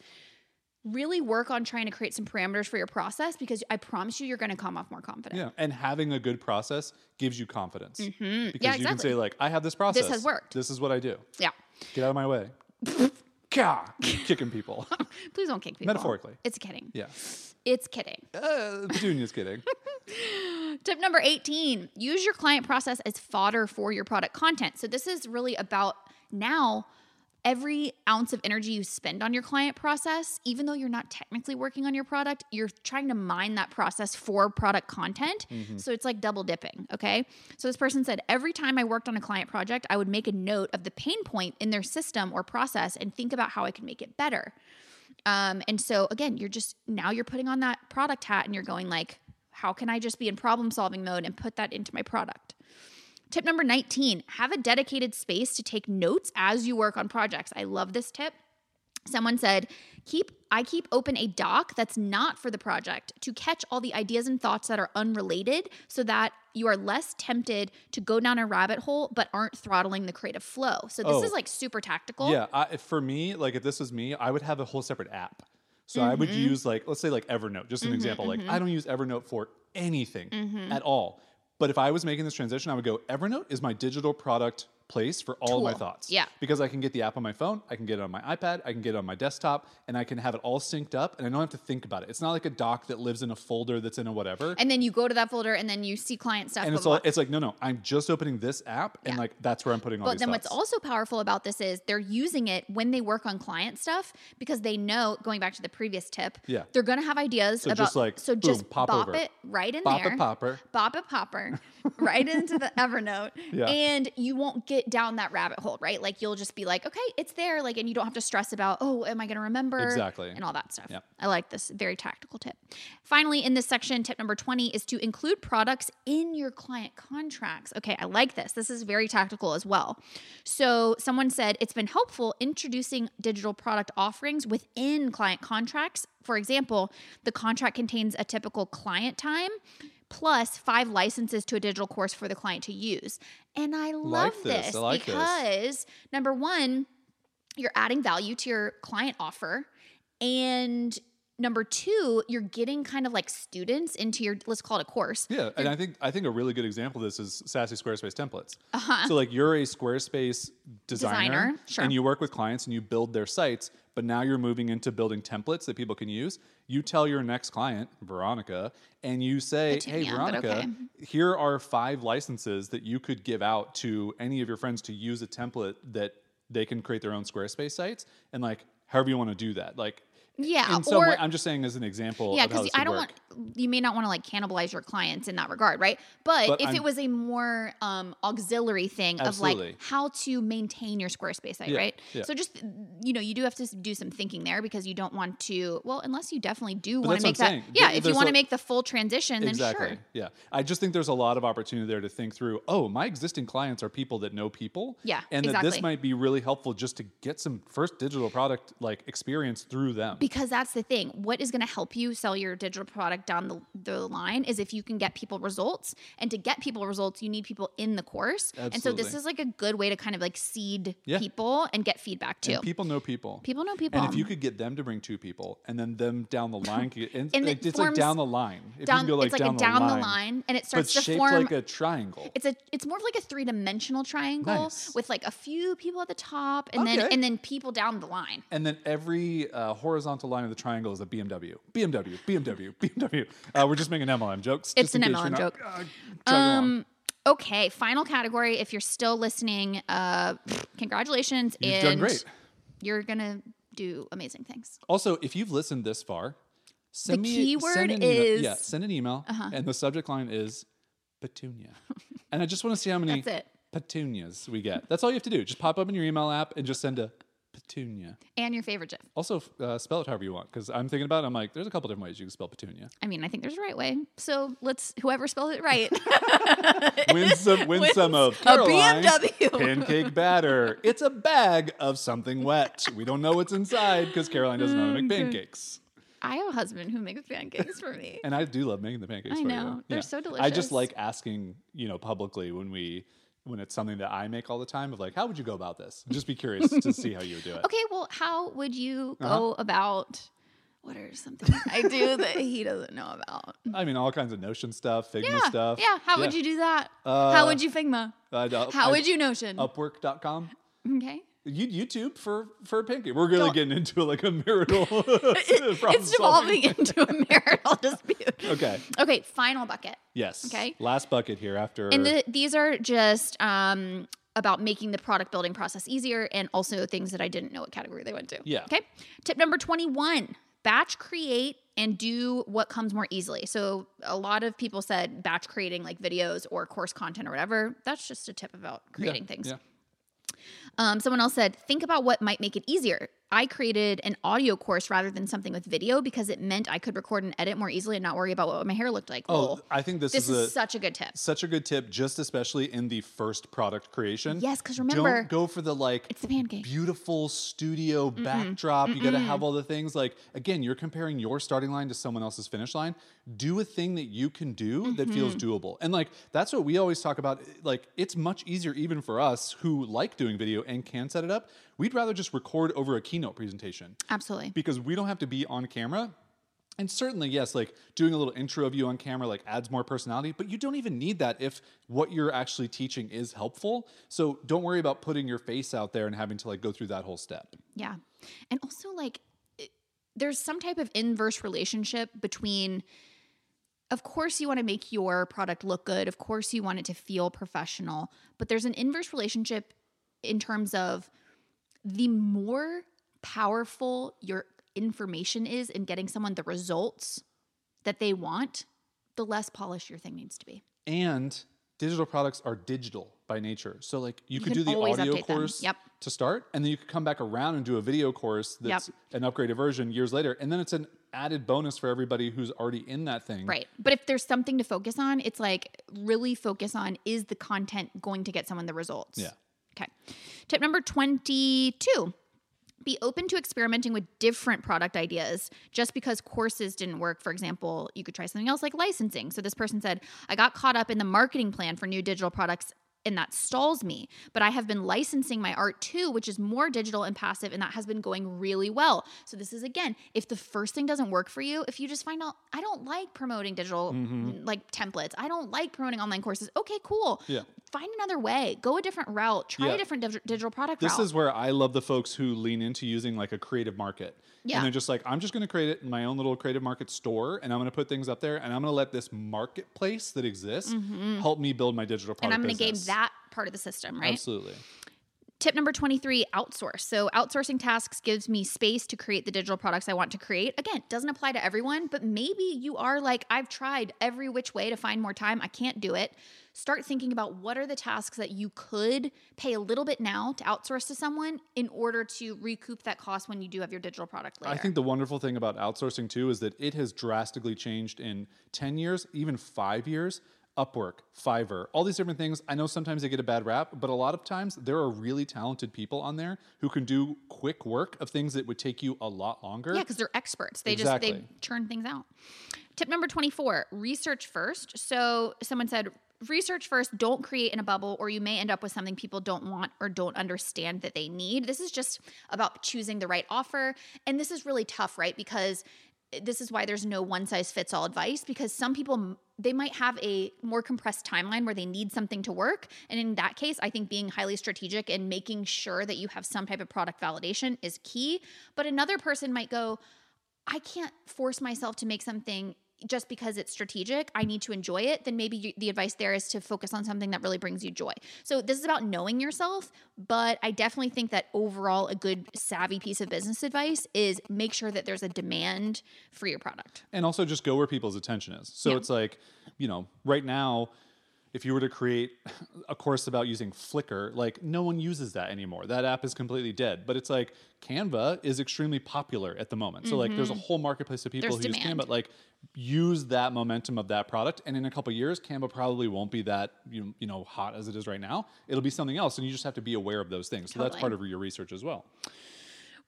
Really work on trying to create some parameters for your process because I promise you, you're going to come off more confident. Yeah, and having a good process gives you confidence because you can say like, I have this process. This has worked. This is what I do. Yeah. Get out of my way. Gah! Kicking people. Please don't kick people. Metaphorically. It's kidding. yeah. It's kidding. Uh, Petunia's kidding. Tip number 18 use your client process as fodder for your product content. So, this is really about now every ounce of energy you spend on your client process, even though you're not technically working on your product, you're trying to mine that process for product content. So, it's like double dipping. Okay. So, this person said, every time I worked on a client project, I would make a note of the pain point in their system or process and think about how I could make it better. Um, and so again, you're just now you're putting on that product hat and you're going like, how can I just be in problem solving mode and put that into my product? Tip number 19, have a dedicated space to take notes as you work on projects. I love this tip. Someone said, "Keep I keep open a doc that's not for the project to catch all the ideas and thoughts that are unrelated so that you are less tempted to go down a rabbit hole but aren't throttling the creative flow." So this Oh. is like super tactical. Yeah, I, for me, like if this was me, I would have a whole separate app. So I Mm-hmm. would use like let's say like Evernote, just an example. Like I don't use Evernote for anything Mm-hmm. at all. But if I was making this transition, I would go Evernote is my digital product place for all of my thoughts. Yeah. Because I can get the app on my phone, I can get it on my iPad, I can get it on my desktop, and I can have it all synced up and I don't have to think about it. It's not like a doc that lives in a folder that's in a whatever. And then you go to that folder and then you see client stuff. And it's all it's like, no, no, I'm just opening this app and Yeah. like that's where I'm putting all this. Stuff. But then thoughts. what's also powerful about this is they're using it when they work on client stuff because they know, going back to the previous tip, Yeah. they're gonna have ideas So about just like, so boom, just pop bop over. it right in Bop there. it popper. Bop it popper right into the Evernote. Yeah. And you won't get down that rabbit hole, right? Like you'll just be like, okay, it's there. Like, and you don't have to stress about, oh, am I gonna remember? Exactly. And all that stuff. Yep. I like this very tactical tip. Finally, in this section, tip number 20 is to include products in your client contracts. Okay, I like this. This is very tactical as well. So, someone said it's been helpful introducing digital product offerings within client contracts. For example, the contract contains a typical client time plus five licenses to a digital course for the client to use. And I love Like this. this, I like this. because number one, you're adding value to your client offer and number two you're getting kind of like students into your let's call it a course Yeah, and I think I think a really good example of this is Sassy Squarespace templates. So like you're a Squarespace designer, Uh-huh. Designer, sure. and you work with clients and you build their sites, but now you're moving into building templates that people can use. You tell your next client, Veronica, and you say, "Hey Petunia, but Veronica, okay. here are five licenses that you could give out to any of your friends to use a template that they can create their own Squarespace sites and like however you want to do that." Like Yeah, in some or- way. I'm just saying as an example. Yeah, because I don't work. want you may not want to like cannibalize your clients in that regard, right? But, But if I'm- it was a more um, auxiliary thing of like how to maintain your Squarespace site, Yeah, right? yeah. So just you know, you do have to do some thinking there because you don't want to. Well, unless you definitely do want to make that. Yeah, if you want to make the full transition, then exactly. sure. Yeah. I just think there's a lot of opportunity there to think through, oh, my existing clients are people that know people. Yeah, And that this might be really helpful just to get some first digital product like experience through them. Because that's the thing. What is going to help you sell your digital product down the, the line is if you can get people results. And to get people results, you need people in the course. And so this is like a good way to kind of like seed Yeah. people and get feedback too. And people know people. People know people. And if you could get them to bring two people, and then them down the line, could and, And it it's like down the line. If you down, can go like it's like down, a down the, the line, line, and it starts to shaped form. like a triangle. it's a it's more of like a three dimensional triangle Nice. with like a few people at the top, and then and then people down the line. And then every uh, horizontal line of the triangle is a BMW. BMW, BMW, BMW. Uh, we're just making MLM jokes. It's an MLM not- joke. uh. Um. Okay. Final category. If you're still listening, uh, congratulations. You've and done great. You're gonna do amazing things. Also, if you've listened this far, send me keyword send an email. is- yeah, send an email, Uh-huh. and the subject line is petunia, and I just want to see how many That's it. petunias we get. That's all you have to do. Just pop up in your email app and just send a petunia. And your favorite GIF. Also, uh, spell it however you want, because I'm thinking about it. I'm like, there's a couple different ways you can spell petunia. I mean, I think there's a right way. So let's whoever spelled it right. Win some, win Wins some of a BMW. pancake batter. It's a bag of something wet. We don't know what's inside because Caroline doesn't know how to make pancakes. I have a husband who makes pancakes for me. And I do love making the pancakes. I for know. You. They're so delicious. I just like asking, you know, publicly when we when it's something that I make all the time of like, how would you go about this? Just be curious to see how you would do it. Okay, well, how would you go Uh-huh. about what are some things I do that he doesn't know about? I mean, all kinds of Notion stuff, Figma Yeah, stuff. yeah. How would you do that? Uh, how would you Figma? Uh, How I'd- would you Notion? Upwork.com. okay. You YouTube for for a pancake. We're really Don't- getting into like a marital. It- it's devolving into a marital dispute. Okay. Okay, final bucket. Yes. Okay. Last bucket here after. And the, these are just um, about making the product building process easier and also things that I didn't know what category they went to. Yeah. Okay. Tip number 21 batch create and do what comes more easily. So a lot of people said batch creating like videos or course content or whatever. That's just a tip about Yeah, creating things. Yeah. Um, someone else said, think about what might make it easier. I created an audio course rather than something with video because it meant I could record and edit more easily and not worry about what my hair looked like. Oh, Lol. I think this, this is, is a, such a good tip. such a good tip, just especially in the first product creation. Yes, because remember, don't go for the like It's the pancake. beautiful studio backdrop. You got to have all the things. Like again, you're comparing your starting line to someone else's finish line. Do a thing that you can do that feels Mm-hmm. doable, and like that's what we always talk about. Like it's much easier even for us who like doing video and can set it up. We'd rather just record over a keynote presentation Absolutely. because we don't have to be on camera. And certainly, yes, like doing a little intro of you on camera like adds more personality, but you don't even need that if what you're actually teaching is helpful. So don't worry about putting your face out there and having to like go through that whole step. Yeah. And also, like, it- there's some type of inverse relationship between, of course, you want to make your product look good. Of course, you want it to feel professional. But there's an inverse relationship in terms of the more powerful your information is in getting someone the results that they want, the less polished your thing needs to be. And digital products are digital by nature. So like you, could do the audio course Yep. to start, and then you could come back around and do a video course that's an upgraded version years later. And then it's an added bonus for everybody who's already in that thing. Right. But if there's something to focus on, it's like really focus on is the content going to get someone the results? Yeah. Okay. Tip number 22 be open to experimenting with different product ideas. Just because courses didn't work, for example, you could try something else like licensing. So this person said, I got caught up in the marketing plan for new digital products and that stalls me. But I have been licensing my art too, which is more digital and passive, and that has been going really well. So this is again, if the first thing doesn't work for you, if you just find out I don't like promoting digital Mm-hmm. like templates, I don't like promoting online courses. Okay, cool. Yeah. Find another way. Go a different route. Try Yeah. a different dig- digital product This route. is where I love the folks who lean into using like a creative market. Yeah. And they're just like, I'm just going to create it in my own little creative market store and I'm going to put things up there and I'm going to let this marketplace that exists help me build my digital Mm-hmm. and product I'm going to game. That part of the system, right? Absolutely. Tip number 23 outsource. So, outsourcing tasks gives me space to create the digital products I want to create. Again, doesn't apply to everyone, but maybe you are like, I've tried every which way to find more time. I can't do it. Start thinking about what are the tasks that you could pay a little bit now to outsource to someone in order to recoup that cost when you do have your digital product later. I think the wonderful thing about outsourcing too is that it has drastically changed in 10 years, even five years. Upwork, Fiverr, all these different things. I know sometimes they get a bad rap, but a lot of times there are really talented people on there who can do quick work of things that would take you a lot longer. Yeah, because they're experts. They Exactly. just they churn things out. Tip number 24, research first. So someone said research first, don't create in a bubble or you may end up with something people don't want or don't understand that they need. This is just about choosing the right offer and this is really tough, right? Because this is why there's no one size fits all advice because some people they might have a more compressed timeline where they need something to work. And in that case i think being highly strategic and making sure that you have some type of product validation is key. But another person might go i can't force myself to make something just because it's strategic, I need to enjoy it, then maybe you, the advice there is to focus on something that really brings you joy. So this is about knowing yourself, but I definitely think that overall a good savvy piece of business advice is make sure that there's a demand for your product. And also just go where people's attention is. So Yeah. it's like, you know, right now, if you were to create a course about using Flickr, like no one uses that anymore. That app is completely dead. But it's like Canva is extremely popular at the moment. So like there's a whole marketplace of people Mm-hmm. There's who demand. use Canva. Like use that momentum of that product, and in a couple years, Canva probably won't be that you you know hot as it is right now. It'll be something else, and you just have to be aware of those things. So that's part of your research as well.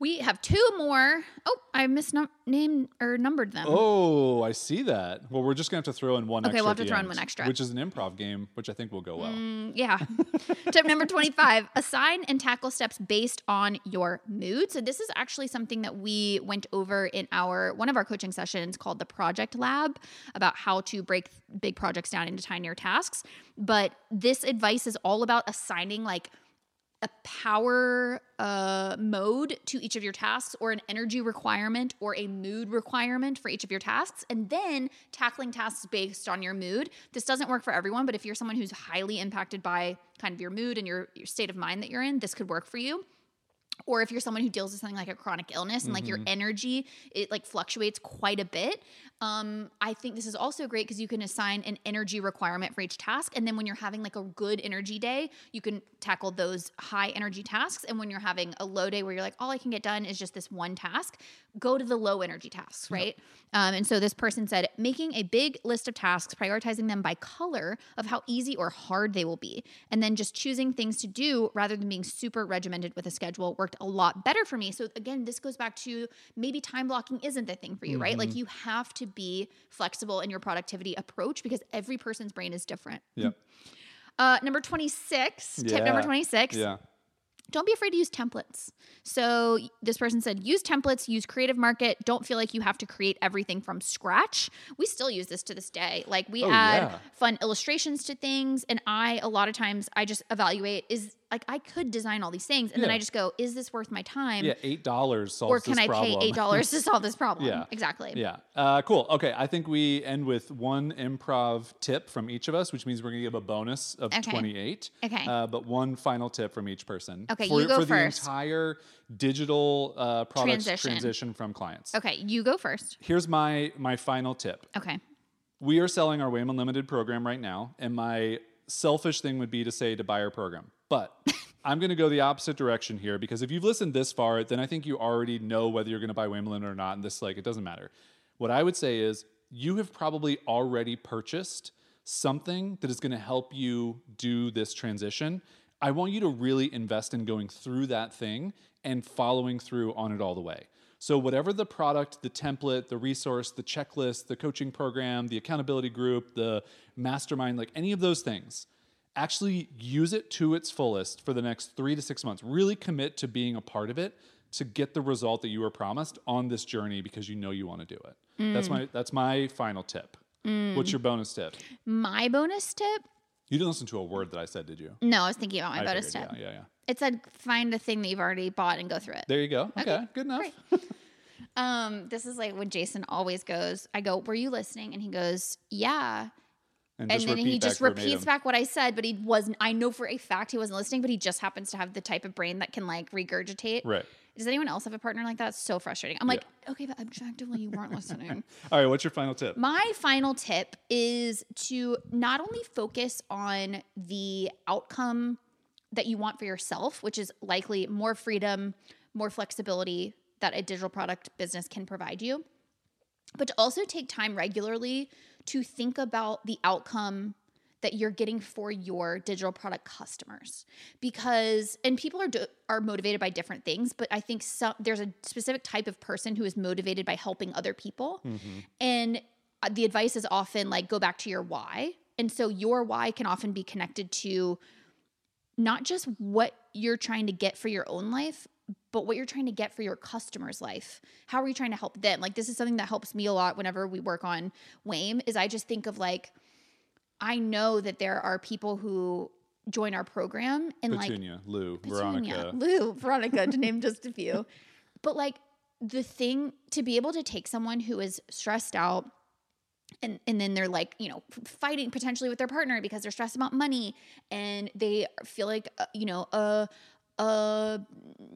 We have two more. Oh, I misnamed or numbered them. Oh, I see that. Well, we're just gonna have to throw in one. Okay, extra we'll have to throw in one extra. which is an improv game, which I think will go well. Mm, yeah. Tip number 25 assign and tackle steps based on your mood. So, this is actually something that we went over in our one of our coaching sessions called the Project Lab about how to break big projects down into tinier tasks. But this advice is all about assigning like a power uh, mode to each of your tasks or an energy requirement or a mood requirement for each of your tasks and then tackling tasks based on your mood. This doesn't work for everyone but if you're someone who's highly impacted by kind of your mood and your, your state of mind that you're in this could work for you or if you're someone who deals with something like a chronic illness and like your energy it like fluctuates quite a bit um, i think this is also great because you can assign an energy requirement for each task and then when you're having like a good energy day you can tackle those high energy tasks and when you're having a low day where you're like all i can get done is just this one task go to the low energy tasks right? Um, and so this person said making a big list of tasks prioritizing them by color of how easy or hard they will be and then just choosing things to do rather than being super regimented with a schedule worked a lot better for me so again this goes back to maybe time blocking isn't the thing for you right Mm-hmm. like you have to be flexible in your productivity approach because every person's brain is different Yep. uh, number 26 tip number 26 Yeah. don't be afraid to use templates. So this person said, use templates, use Creative Market. Don't feel like you have to create everything from scratch. We still use this to this day. Like we Oh, add yeah. fun illustrations to things, and I a lot of times I just evaluate is like I could design all these things, and then I just go, is this worth my time? Yeah. Eight dollars solves this problem. Or can I problem. pay eight dollars to solve this problem? Yeah. exactly. Yeah. Uh, cool. Okay. I think we end with one improv tip from each of us, which means we're going to give a bonus of Okay. 28. Okay. Uh, but one final tip from each person. Okay, For, you go for first. the entire digital uh, product Transition. transition from clients. Okay, you go first. Here's my my final tip. Okay. We are selling our WAIM Unlimited program right now, and my selfish thing would be to say to buy our program. But I'm going to go the opposite direction here because if you've listened this far, then I think you already know whether you're going to buy WAIM or not. And this, like, it doesn't matter. What I would say is you have probably already purchased something that is going to help you do this transition. I want you to really invest in going through that thing and following through on it all the way. So, whatever the product, the template, the resource, the checklist, the coaching program, the accountability group, the mastermind, like any of those things, actually use it to its fullest for the next three to six months. Really commit to being a part of it to get the result that you were promised on this journey because you know you want to do it. That's mm. my that's my final tip. Mm. What's your bonus tip? My bonus tip. You didn't listen to a word that I said, did you? No, I was thinking about my I bonus figured, tip. Yeah, yeah, yeah. It said find a thing that you've already bought and go through it. There you go. Okay, good enough. Um, this is like when Jason always goes, I go, Were you listening? And he goes, Yeah. and just then he just verbatim. repeats back what I said, but he wasn't. I know for a fact he wasn't listening, but he just happens to have the type of brain that can like regurgitate. Right. Does anyone else have a partner like that? It's so frustrating. I'm like, okay, but objectively, you weren't listening. All right, what's your final tip? My final tip is to not only focus on the outcome that you want for yourself, which is likely more freedom, more flexibility that a digital product business can provide you, but to also take time regularly to think about the outcome that you're getting for your digital product customers. Because and people are do, are motivated by different things but i think some there's a specific type of person who is motivated by helping other people. And uh, the advice is often like go back to your why. And so your why can often be connected to not just what you're trying to get for your own life, but what you're trying to get for your customer's life. How are you trying to help them? Like this is something that helps me a lot whenever we work on WAIM is I just think of like I know that there are people who join our program and like Petunia, Lou, Petunia, Veronica. Lou, Veronica, to name just a few. But like the thing to be able to take someone who is stressed out and and then they're like, you know, fighting potentially with their partner because they're stressed about money and they feel like uh, you know, a a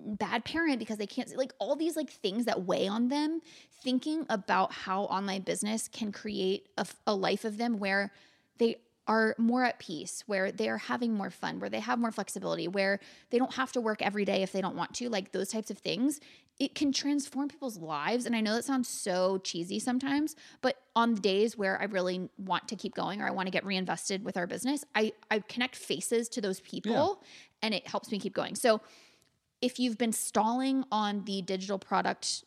bad parent because they can't like all these like things that weigh on them. Thinking about how online business can create a life of them where they are more at peace, where they're having more fun, where they have more flexibility, where they don't have to work every day if they don't want to, like those types of things, it can transform people's lives. And I know that sounds so cheesy sometimes, but on the days where I really want to keep going or I want to get reinvested with our business, I, I connect faces to those people and it helps me keep going. So if you've been stalling on the digital product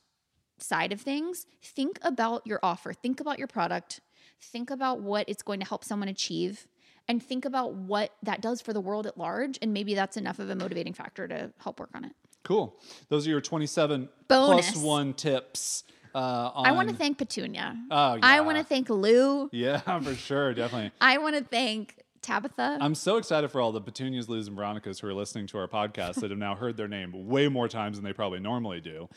side of things, think about your offer, think about your product, think about what it's going to help someone achieve, and think about what that does for the world at large. And maybe that's enough of a motivating factor to help work on it. Cool. Those are your 27 Bonus. plus one tips. Uh, on, I want to thank Petunia. Oh, I want to thank Lou. Yeah, for sure. Definitely. I want to thank Tabitha. I'm so excited for all the Petunias, Lou's, and Veronicas who are listening to our podcast that have now heard their name way more times than they probably normally do.